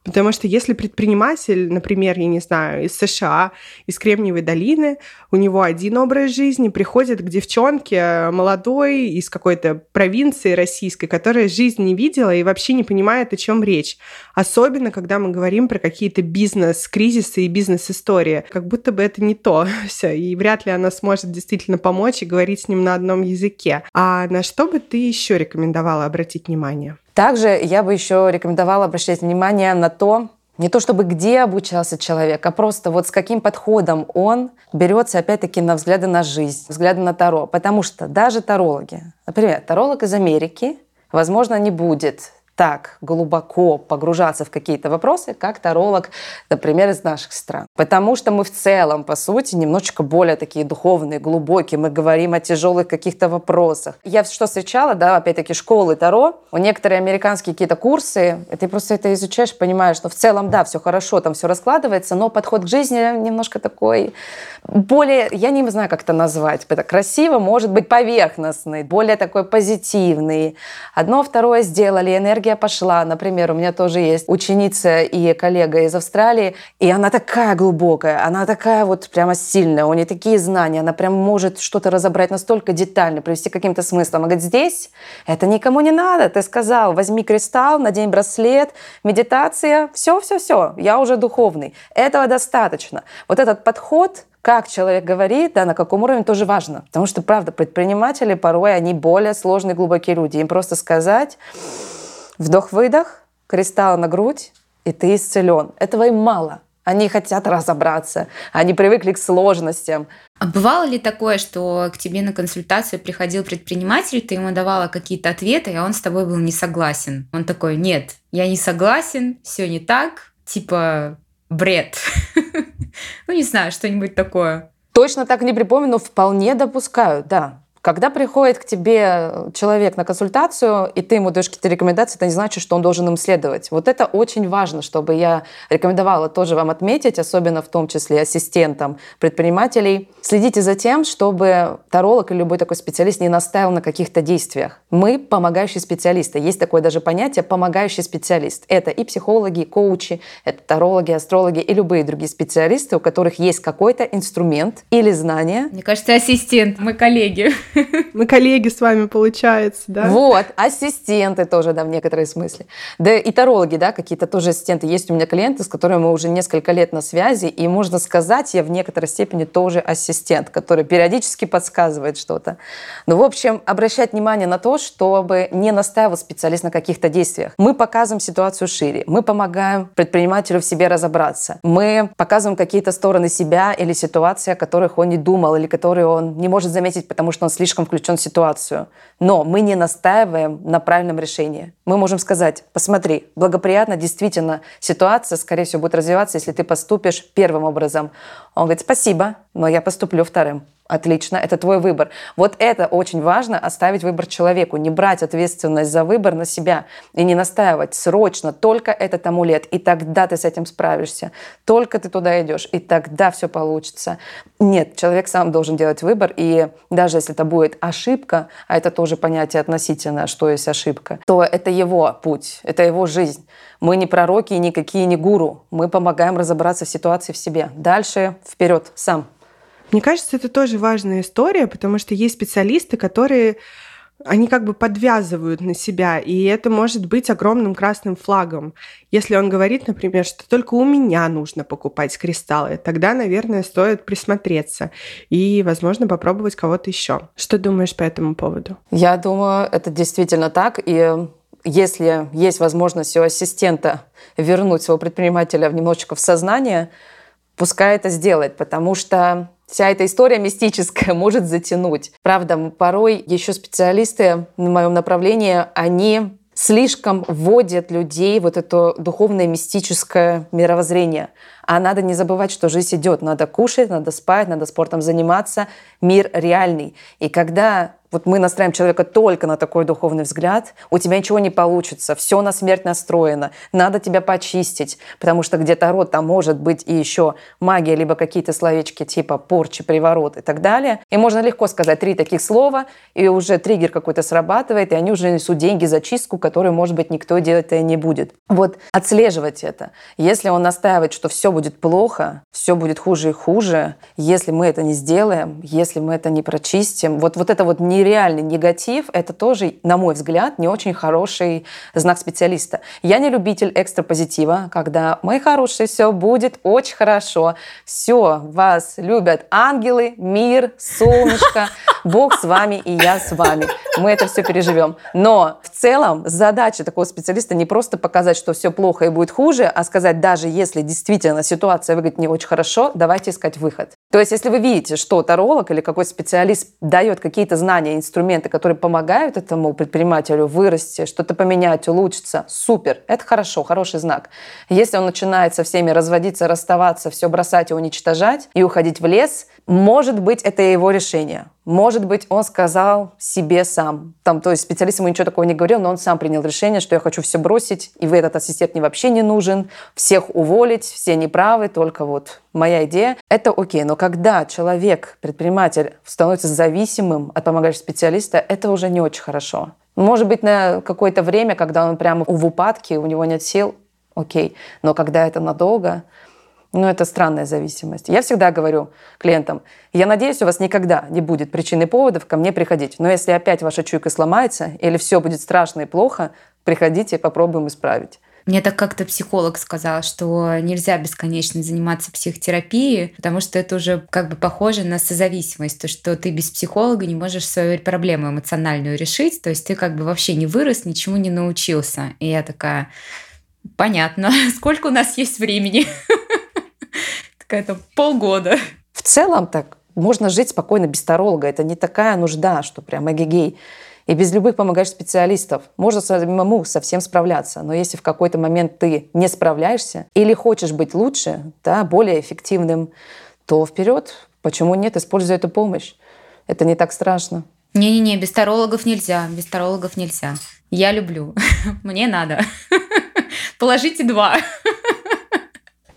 Потому что если предприниматель, например, я не знаю, из США, из Кремниевой долины, у него один образ жизни, приходит к девчонке молодой из какой-то провинции российской, которая жизнь не видела и вообще не понимает, о чем речь. Особенно, когда мы говорим про какие-то бизнес-кризисы и бизнес-истории. Как будто бы это не то все, и вряд ли она сможет действительно помочь и говорить с ним на одном языке. А на что бы ты еще рекомендовала обратить внимание? Также я бы еще рекомендовала обращать внимание на то, не то чтобы где обучался человек, а просто вот с каким подходом он берется опять-таки на взгляды на жизнь, взгляды на Таро. Потому что даже тарологи, например, таролог из Америки, возможно, не будет так глубоко погружаться в какие-то вопросы, как таролог, например, из наших стран. Потому что мы в целом, по сути, немножечко более такие духовные, глубокие. Мы говорим о тяжелых каких-то вопросах. Я что встречала, да, опять-таки, школы Таро. У некоторые американские какие-то курсы, и ты просто это изучаешь, понимаешь, что в целом, да, все хорошо, там все раскладывается, но подход к жизни немножко такой более, я не знаю, как это назвать, это красиво, может быть, поверхностный, более такой позитивный. Одно, второе сделали, энергия энергия пошла. Например, у меня тоже есть ученица и коллега из Австралии, и она такая глубокая, она такая вот прямо сильная, у нее такие знания, она прям может что-то разобрать настолько детально, привести каким-то смыслам. Она говорит, здесь это никому не надо. Ты сказал, возьми кристалл, надень браслет, медитация, все, все, все, я уже духовный. Этого достаточно. Вот этот подход, как человек говорит, да, на каком уровне, тоже важно. Потому что, правда, предприниматели порой, они более сложные, глубокие люди. Им просто сказать, вдох-выдох, кристалл на грудь, и ты исцелен. Этого им мало. Они хотят разобраться, они привыкли к сложностям. А бывало ли такое, что к тебе на консультацию приходил предприниматель, ты ему давала какие-то ответы, а он с тобой был не согласен? Он такой, нет, я не согласен, все не так, типа бред. Ну, не знаю, что-нибудь такое. Точно так не припомню, но вполне допускаю, да. Когда приходит к тебе человек на консультацию, и ты ему даешь какие-то рекомендации, это не значит, что он должен им следовать. Вот это очень важно, чтобы я рекомендовала тоже вам отметить, особенно в том числе ассистентам предпринимателей. Следите за тем, чтобы таролог или любой такой специалист не настаивал на каких-то действиях. Мы помогающие специалисты. Есть такое даже понятие помогающий специалист. Это и психологи, и коучи, это тарологи, астрологи и любые другие специалисты, у которых есть какой-то инструмент или знание. Мне кажется, ассистент, мы коллеги. Мы коллеги с вами, получается, да? Вот, ассистенты тоже, да, в некотором смысле. Да и тарологи, да, какие-то тоже ассистенты. Есть у меня клиенты, с которыми мы уже несколько лет на связи, и можно сказать, я в некоторой степени тоже ассистент, который периодически подсказывает что-то. Ну, в общем, обращать внимание на то, чтобы не настаивал специалист на каких-то действиях. Мы показываем ситуацию шире, мы помогаем предпринимателю в себе разобраться, мы показываем какие-то стороны себя или ситуации, о которых он не думал, или которые он не может заметить, потому что он слишком слишком включен в ситуацию. Но мы не настаиваем на правильном решении. Мы можем сказать, посмотри, благоприятно действительно ситуация, скорее всего, будет развиваться, если ты поступишь первым образом. Он говорит, спасибо, но я поступлю вторым. Отлично, это твой выбор. Вот это очень важно, оставить выбор человеку, не брать ответственность за выбор на себя и не настаивать срочно, только этот амулет, и тогда ты с этим справишься, только ты туда идешь, и тогда все получится. Нет, человек сам должен делать выбор, и даже если это будет ошибка, а это тоже понятие относительно, что есть ошибка, то это его путь, это его жизнь. Мы не пророки и никакие не гуру, мы помогаем разобраться в ситуации в себе. Дальше вперед, сам. Мне кажется, это тоже важная история, потому что есть специалисты, которые они как бы подвязывают на себя, и это может быть огромным красным флагом. Если он говорит, например, что только у меня нужно покупать кристаллы, тогда, наверное, стоит присмотреться и, возможно, попробовать кого-то еще. Что думаешь по этому поводу? Я думаю, это действительно так, и если есть возможность у ассистента вернуть своего предпринимателя немножечко в сознание, пускай это сделает, потому что вся эта история мистическая может затянуть. Правда, порой еще специалисты на моем направлении, они слишком вводят людей вот это духовное мистическое мировоззрение. А надо не забывать, что жизнь идет. Надо кушать, надо спать, надо спортом заниматься. Мир реальный. И когда вот мы настраиваем человека только на такой духовный взгляд, у тебя ничего не получится, все на смерть настроено, надо тебя почистить, потому что где-то род там может быть и еще магия, либо какие-то словечки типа порчи, приворот и так далее. И можно легко сказать три таких слова, и уже триггер какой-то срабатывает, и они уже несут деньги за чистку, которую, может быть, никто делать и не будет. Вот отслеживать это. Если он настаивает, что все будет плохо, все будет хуже и хуже, если мы это не сделаем, если мы это не прочистим, вот, вот это вот не нереальный негатив, это тоже, на мой взгляд, не очень хороший знак специалиста. Я не любитель экстра-позитива, когда «Мои хорошие, все будет очень хорошо, все, вас любят ангелы, мир, солнышко, Бог с вами и я с вами. Мы это все переживем». Но в целом задача такого специалиста не просто показать, что все плохо и будет хуже, а сказать, даже если действительно ситуация выглядит не очень хорошо, давайте искать выход. То есть, если вы видите, что таролог или какой специалист дает какие-то знания, инструменты, которые помогают этому предпринимателю вырасти, что-то поменять, улучшиться, супер, это хорошо, хороший знак. Если он начинает со всеми разводиться, расставаться, все бросать и уничтожать и уходить в лес, может быть, это его решение. Может быть, он сказал себе сам. Там, то есть специалист ему ничего такого не говорил, но он сам принял решение, что я хочу все бросить, и вы этот ассистент мне вообще не нужен, всех уволить, все неправы, только вот моя идея. Это окей, но когда человек, предприниматель, становится зависимым от помогающего специалиста, это уже не очень хорошо. Может быть, на какое-то время, когда он прямо в упадке, у него нет сил, окей. Но когда это надолго, ну, это странная зависимость. Я всегда говорю клиентам, я надеюсь, у вас никогда не будет причин и поводов ко мне приходить. Но если опять ваша чуйка сломается или все будет страшно и плохо, приходите, попробуем исправить. Мне так как-то психолог сказал, что нельзя бесконечно заниматься психотерапией, потому что это уже как бы похоже на созависимость, то, что ты без психолога не можешь свою проблему эмоциональную решить, то есть ты как бы вообще не вырос, ничему не научился. И я такая, понятно, сколько у нас есть времени? Такая-то полгода. В целом так можно жить спокойно без таролога. Это не такая нужда, что прям эгегей. И без любых помогающих специалистов можно самому совсем справляться. Но если в какой-то момент ты не справляешься или хочешь быть лучше, да, более эффективным, то вперед. Почему нет? Используй эту помощь. Это не так страшно. Не-не-не, без тарологов нельзя, без тарологов нельзя. Я люблю. Мне надо. Положите два.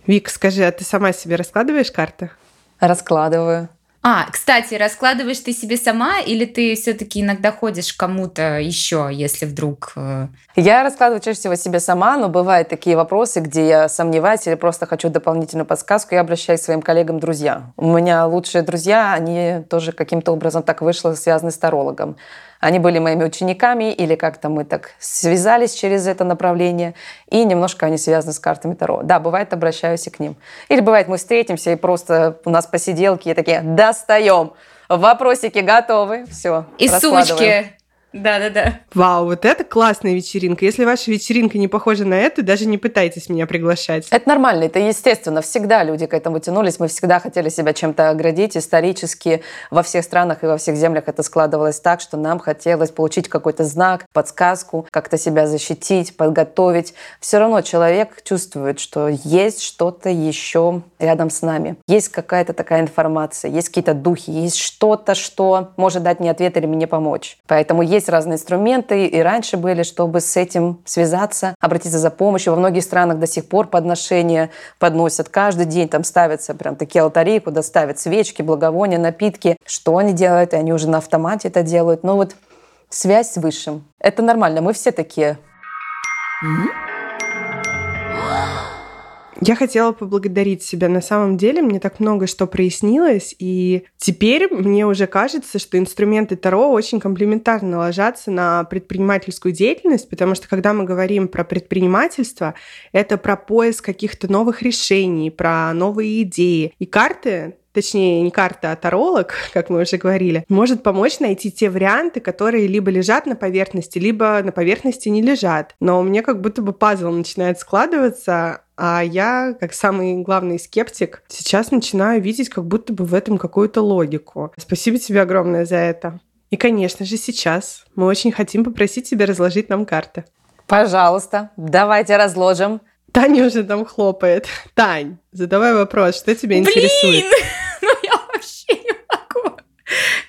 Вик, скажи, а ты сама себе раскладываешь карты? Раскладываю. А, кстати, раскладываешь ты себе сама или ты все-таки иногда ходишь к кому-то еще, если вдруг... Э, я раскладываю чаще всего себе сама, но бывают такие вопросы, где я сомневаюсь или просто хочу дополнительную подсказку, я обращаюсь к своим коллегам-друзьям. У меня лучшие друзья, они тоже каким-то образом так вышло, связаны с тарологом. Они были моими учениками, или как-то мы так связались через это направление, и немножко они связаны с картами Таро. Да, бывает, обращаюсь и к ним. Или бывает, мы встретимся, и просто у нас посиделки, и такие, достаем, вопросики готовы, все. И сумочки да-да-да. Вау, вот это классная вечеринка. Если ваша вечеринка не похожа на эту, даже не пытайтесь меня приглашать. Это нормально, это естественно. Всегда люди к этому тянулись. Мы всегда хотели себя чем-то оградить. Исторически во всех странах и во всех землях это складывалось так, что нам хотелось получить какой-то знак, подсказку, как-то себя защитить, подготовить. Все равно человек чувствует, что есть что-то еще рядом с нами. Есть какая-то такая информация, есть какие-то духи, есть что-то, что может дать мне ответ или мне помочь. Поэтому есть есть разные инструменты, и раньше были, чтобы с этим связаться, обратиться за помощью. Во многих странах до сих пор подношения подносят. Каждый день там ставятся прям такие алтари, куда ставят свечки, благовония, напитки. Что они делают? Они уже на автомате это делают. Но вот связь с Высшим. Это нормально. Мы все такие. Mm-hmm. Я хотела поблагодарить себя. На самом деле мне так много что прояснилось, и теперь мне уже кажется, что инструменты Таро очень комплементарно ложатся на предпринимательскую деятельность, потому что когда мы говорим про предпринимательство, это про поиск каких-то новых решений, про новые идеи. И карты точнее, не карта, а таролог, как мы уже говорили, может помочь найти те варианты, которые либо лежат на поверхности, либо на поверхности не лежат. Но у меня как будто бы пазл начинает складываться, а я, как самый главный скептик, сейчас начинаю видеть как будто бы в этом какую-то логику. Спасибо тебе огромное за это. И, конечно же, сейчас мы очень хотим попросить тебя разложить нам карты. Пожалуйста, давайте разложим. Таня уже там хлопает. Тань, задавай вопрос, что тебя Блин! интересует?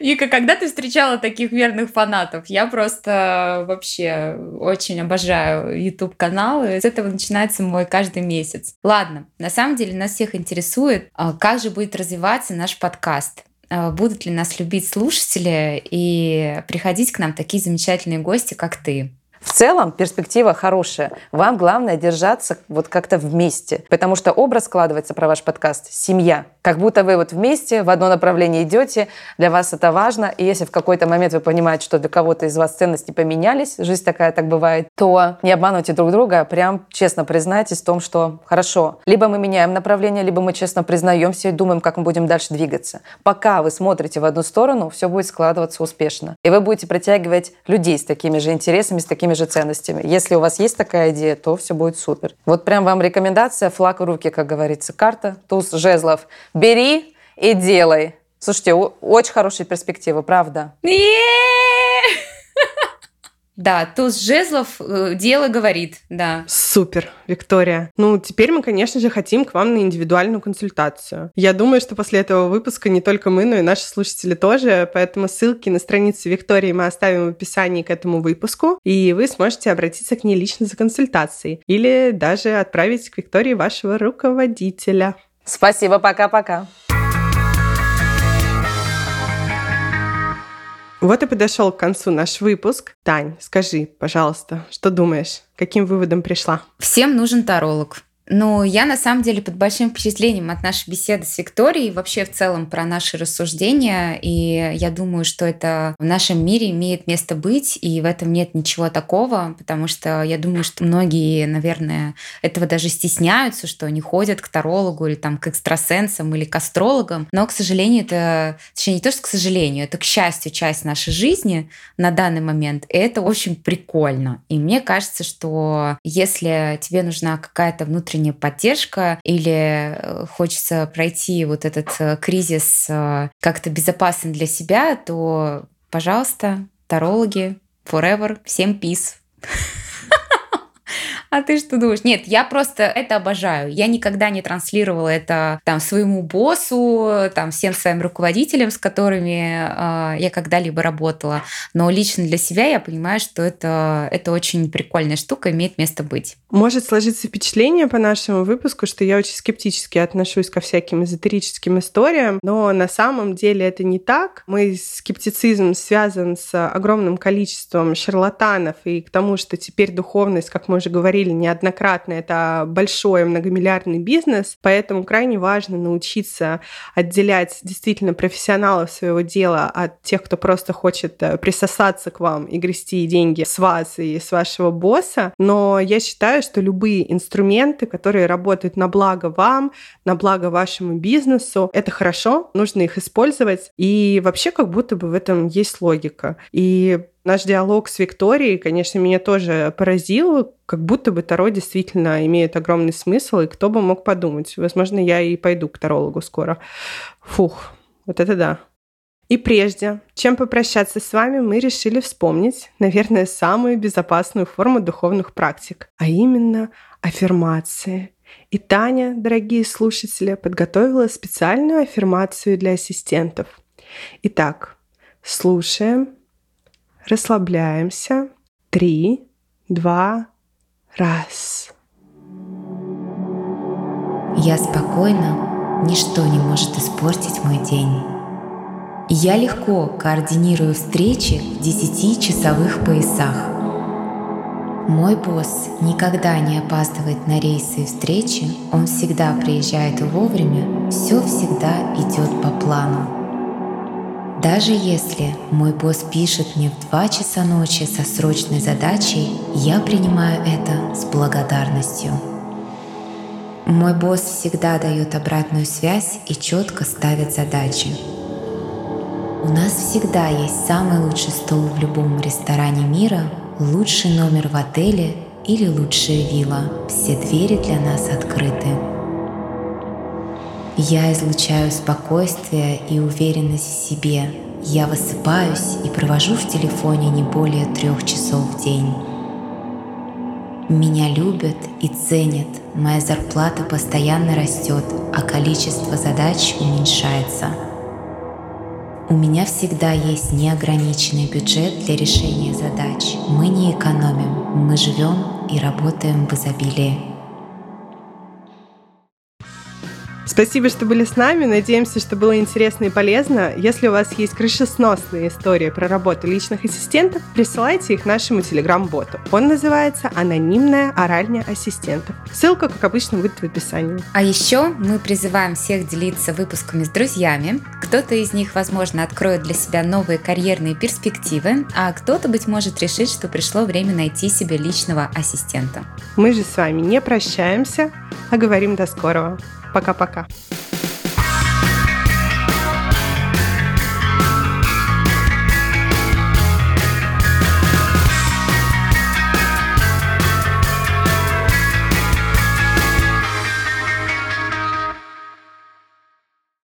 Вика, когда ты встречала таких верных фанатов? Я просто вообще очень обожаю YouTube-каналы. С этого начинается мой каждый месяц. Ладно, на самом деле нас всех интересует, а, как же будет развиваться наш подкаст а, будут ли нас любить слушатели и приходить к нам такие замечательные гости, как ты. В целом перспектива хорошая. Вам главное держаться вот как-то вместе, потому что образ складывается про ваш подкаст «семья». Как будто вы вот вместе в одно направление идете, для вас это важно, и если в какой-то момент вы понимаете, что для кого-то из вас ценности поменялись, жизнь такая так бывает, то не обманывайте друг друга, а прям честно признайтесь в том, что хорошо, либо мы меняем направление, либо мы честно признаемся и думаем, как мы будем дальше двигаться. Пока вы смотрите в одну сторону, все будет складываться успешно. И вы будете притягивать людей с такими же интересами, с такими же ценностями. Если у вас есть такая идея, то все будет супер. Вот прям вам рекомендация, флаг в руки, как говорится, карта, туз жезлов – Бери и делай. Слушайте, очень хорошие перспективы, правда. Да, туз жезлов э, дело говорит, да. Супер, Виктория. Ну, теперь мы, конечно же, хотим к вам на индивидуальную консультацию. Я думаю, что после этого выпуска не только мы, но и наши слушатели тоже, поэтому ссылки на страницу Виктории мы оставим в описании к этому выпуску, и вы сможете обратиться к ней лично за консультацией или даже отправить к Виктории вашего руководителя. Спасибо, пока-пока. Вот и подошел к концу наш выпуск. Тань, скажи, пожалуйста, что думаешь? Каким выводом пришла? Всем нужен таролог. Ну, я на самом деле под большим впечатлением от нашей беседы с Викторией, вообще в целом про наши рассуждения, и я думаю, что это в нашем мире имеет место быть, и в этом нет ничего такого, потому что я думаю, что многие, наверное, этого даже стесняются, что они ходят к тарологу или там к экстрасенсам или к астрологам, но, к сожалению, это, точнее, не то, что к сожалению, это, к счастью, часть нашей жизни на данный момент, и это очень прикольно. И мне кажется, что если тебе нужна какая-то внутренняя внутренняя поддержка или э, хочется пройти вот этот э, кризис э, как-то безопасно для себя, то, пожалуйста, тарологи, forever, всем peace. А ты что думаешь? Нет, я просто это обожаю. Я никогда не транслировала это там своему боссу, там всем своим руководителям, с которыми э, я когда-либо работала. Но лично для себя я понимаю, что это, это очень прикольная штука, имеет место быть. Может сложиться впечатление по нашему выпуску, что я очень скептически отношусь ко всяким эзотерическим историям, но на самом деле это не так. Мой скептицизм связан с огромным количеством шарлатанов и к тому, что теперь духовность, как мы уже говорили, говорили неоднократно, это большой многомиллиардный бизнес, поэтому крайне важно научиться отделять действительно профессионалов своего дела от тех, кто просто хочет э, присосаться к вам и грести деньги с вас и с вашего босса. Но я считаю, что любые инструменты, которые работают на благо вам, на благо вашему бизнесу, это хорошо, нужно их использовать. И вообще как будто бы в этом есть логика. И Наш диалог с Викторией, конечно, меня тоже поразил, как будто бы Таро действительно имеет огромный смысл, и кто бы мог подумать. Возможно, я и пойду к тарологу скоро. Фух, вот это да. И прежде, чем попрощаться с вами, мы решили вспомнить, наверное, самую безопасную форму духовных практик, а именно аффирмации. И Таня, дорогие слушатели, подготовила специальную аффирмацию для ассистентов. Итак, слушаем, Расслабляемся. Три, два, раз. Я спокойна, ничто не может испортить мой день. Я легко координирую встречи в десятичасовых поясах. Мой босс никогда не опаздывает на рейсы и встречи, он всегда приезжает вовремя, все всегда идет по плану. Даже если мой босс пишет мне в 2 часа ночи со срочной задачей, я принимаю это с благодарностью. Мой босс всегда дает обратную связь и четко ставит задачи. У нас всегда есть самый лучший стол в любом ресторане мира, лучший номер в отеле или лучшая вилла. Все двери для нас открыты. Я излучаю спокойствие и уверенность в себе. Я высыпаюсь и провожу в телефоне не более трех часов в день. Меня любят и ценят. Моя зарплата постоянно растет, а количество задач уменьшается. У меня всегда есть неограниченный бюджет для решения задач. Мы не экономим, мы живем и работаем в изобилии. Спасибо, что были с нами. Надеемся, что было интересно и полезно. Если у вас есть крышесносные истории про работу личных ассистентов, присылайте их нашему телеграм-боту. Он называется «Анонимная оральня ассистентов». Ссылка, как обычно, будет в описании. А еще мы призываем всех делиться выпусками с друзьями. Кто-то из них, возможно, откроет для себя новые карьерные перспективы, а кто-то, быть может, решит, что пришло время найти себе личного ассистента. Мы же с вами не прощаемся, а говорим до скорого. Пока-пока.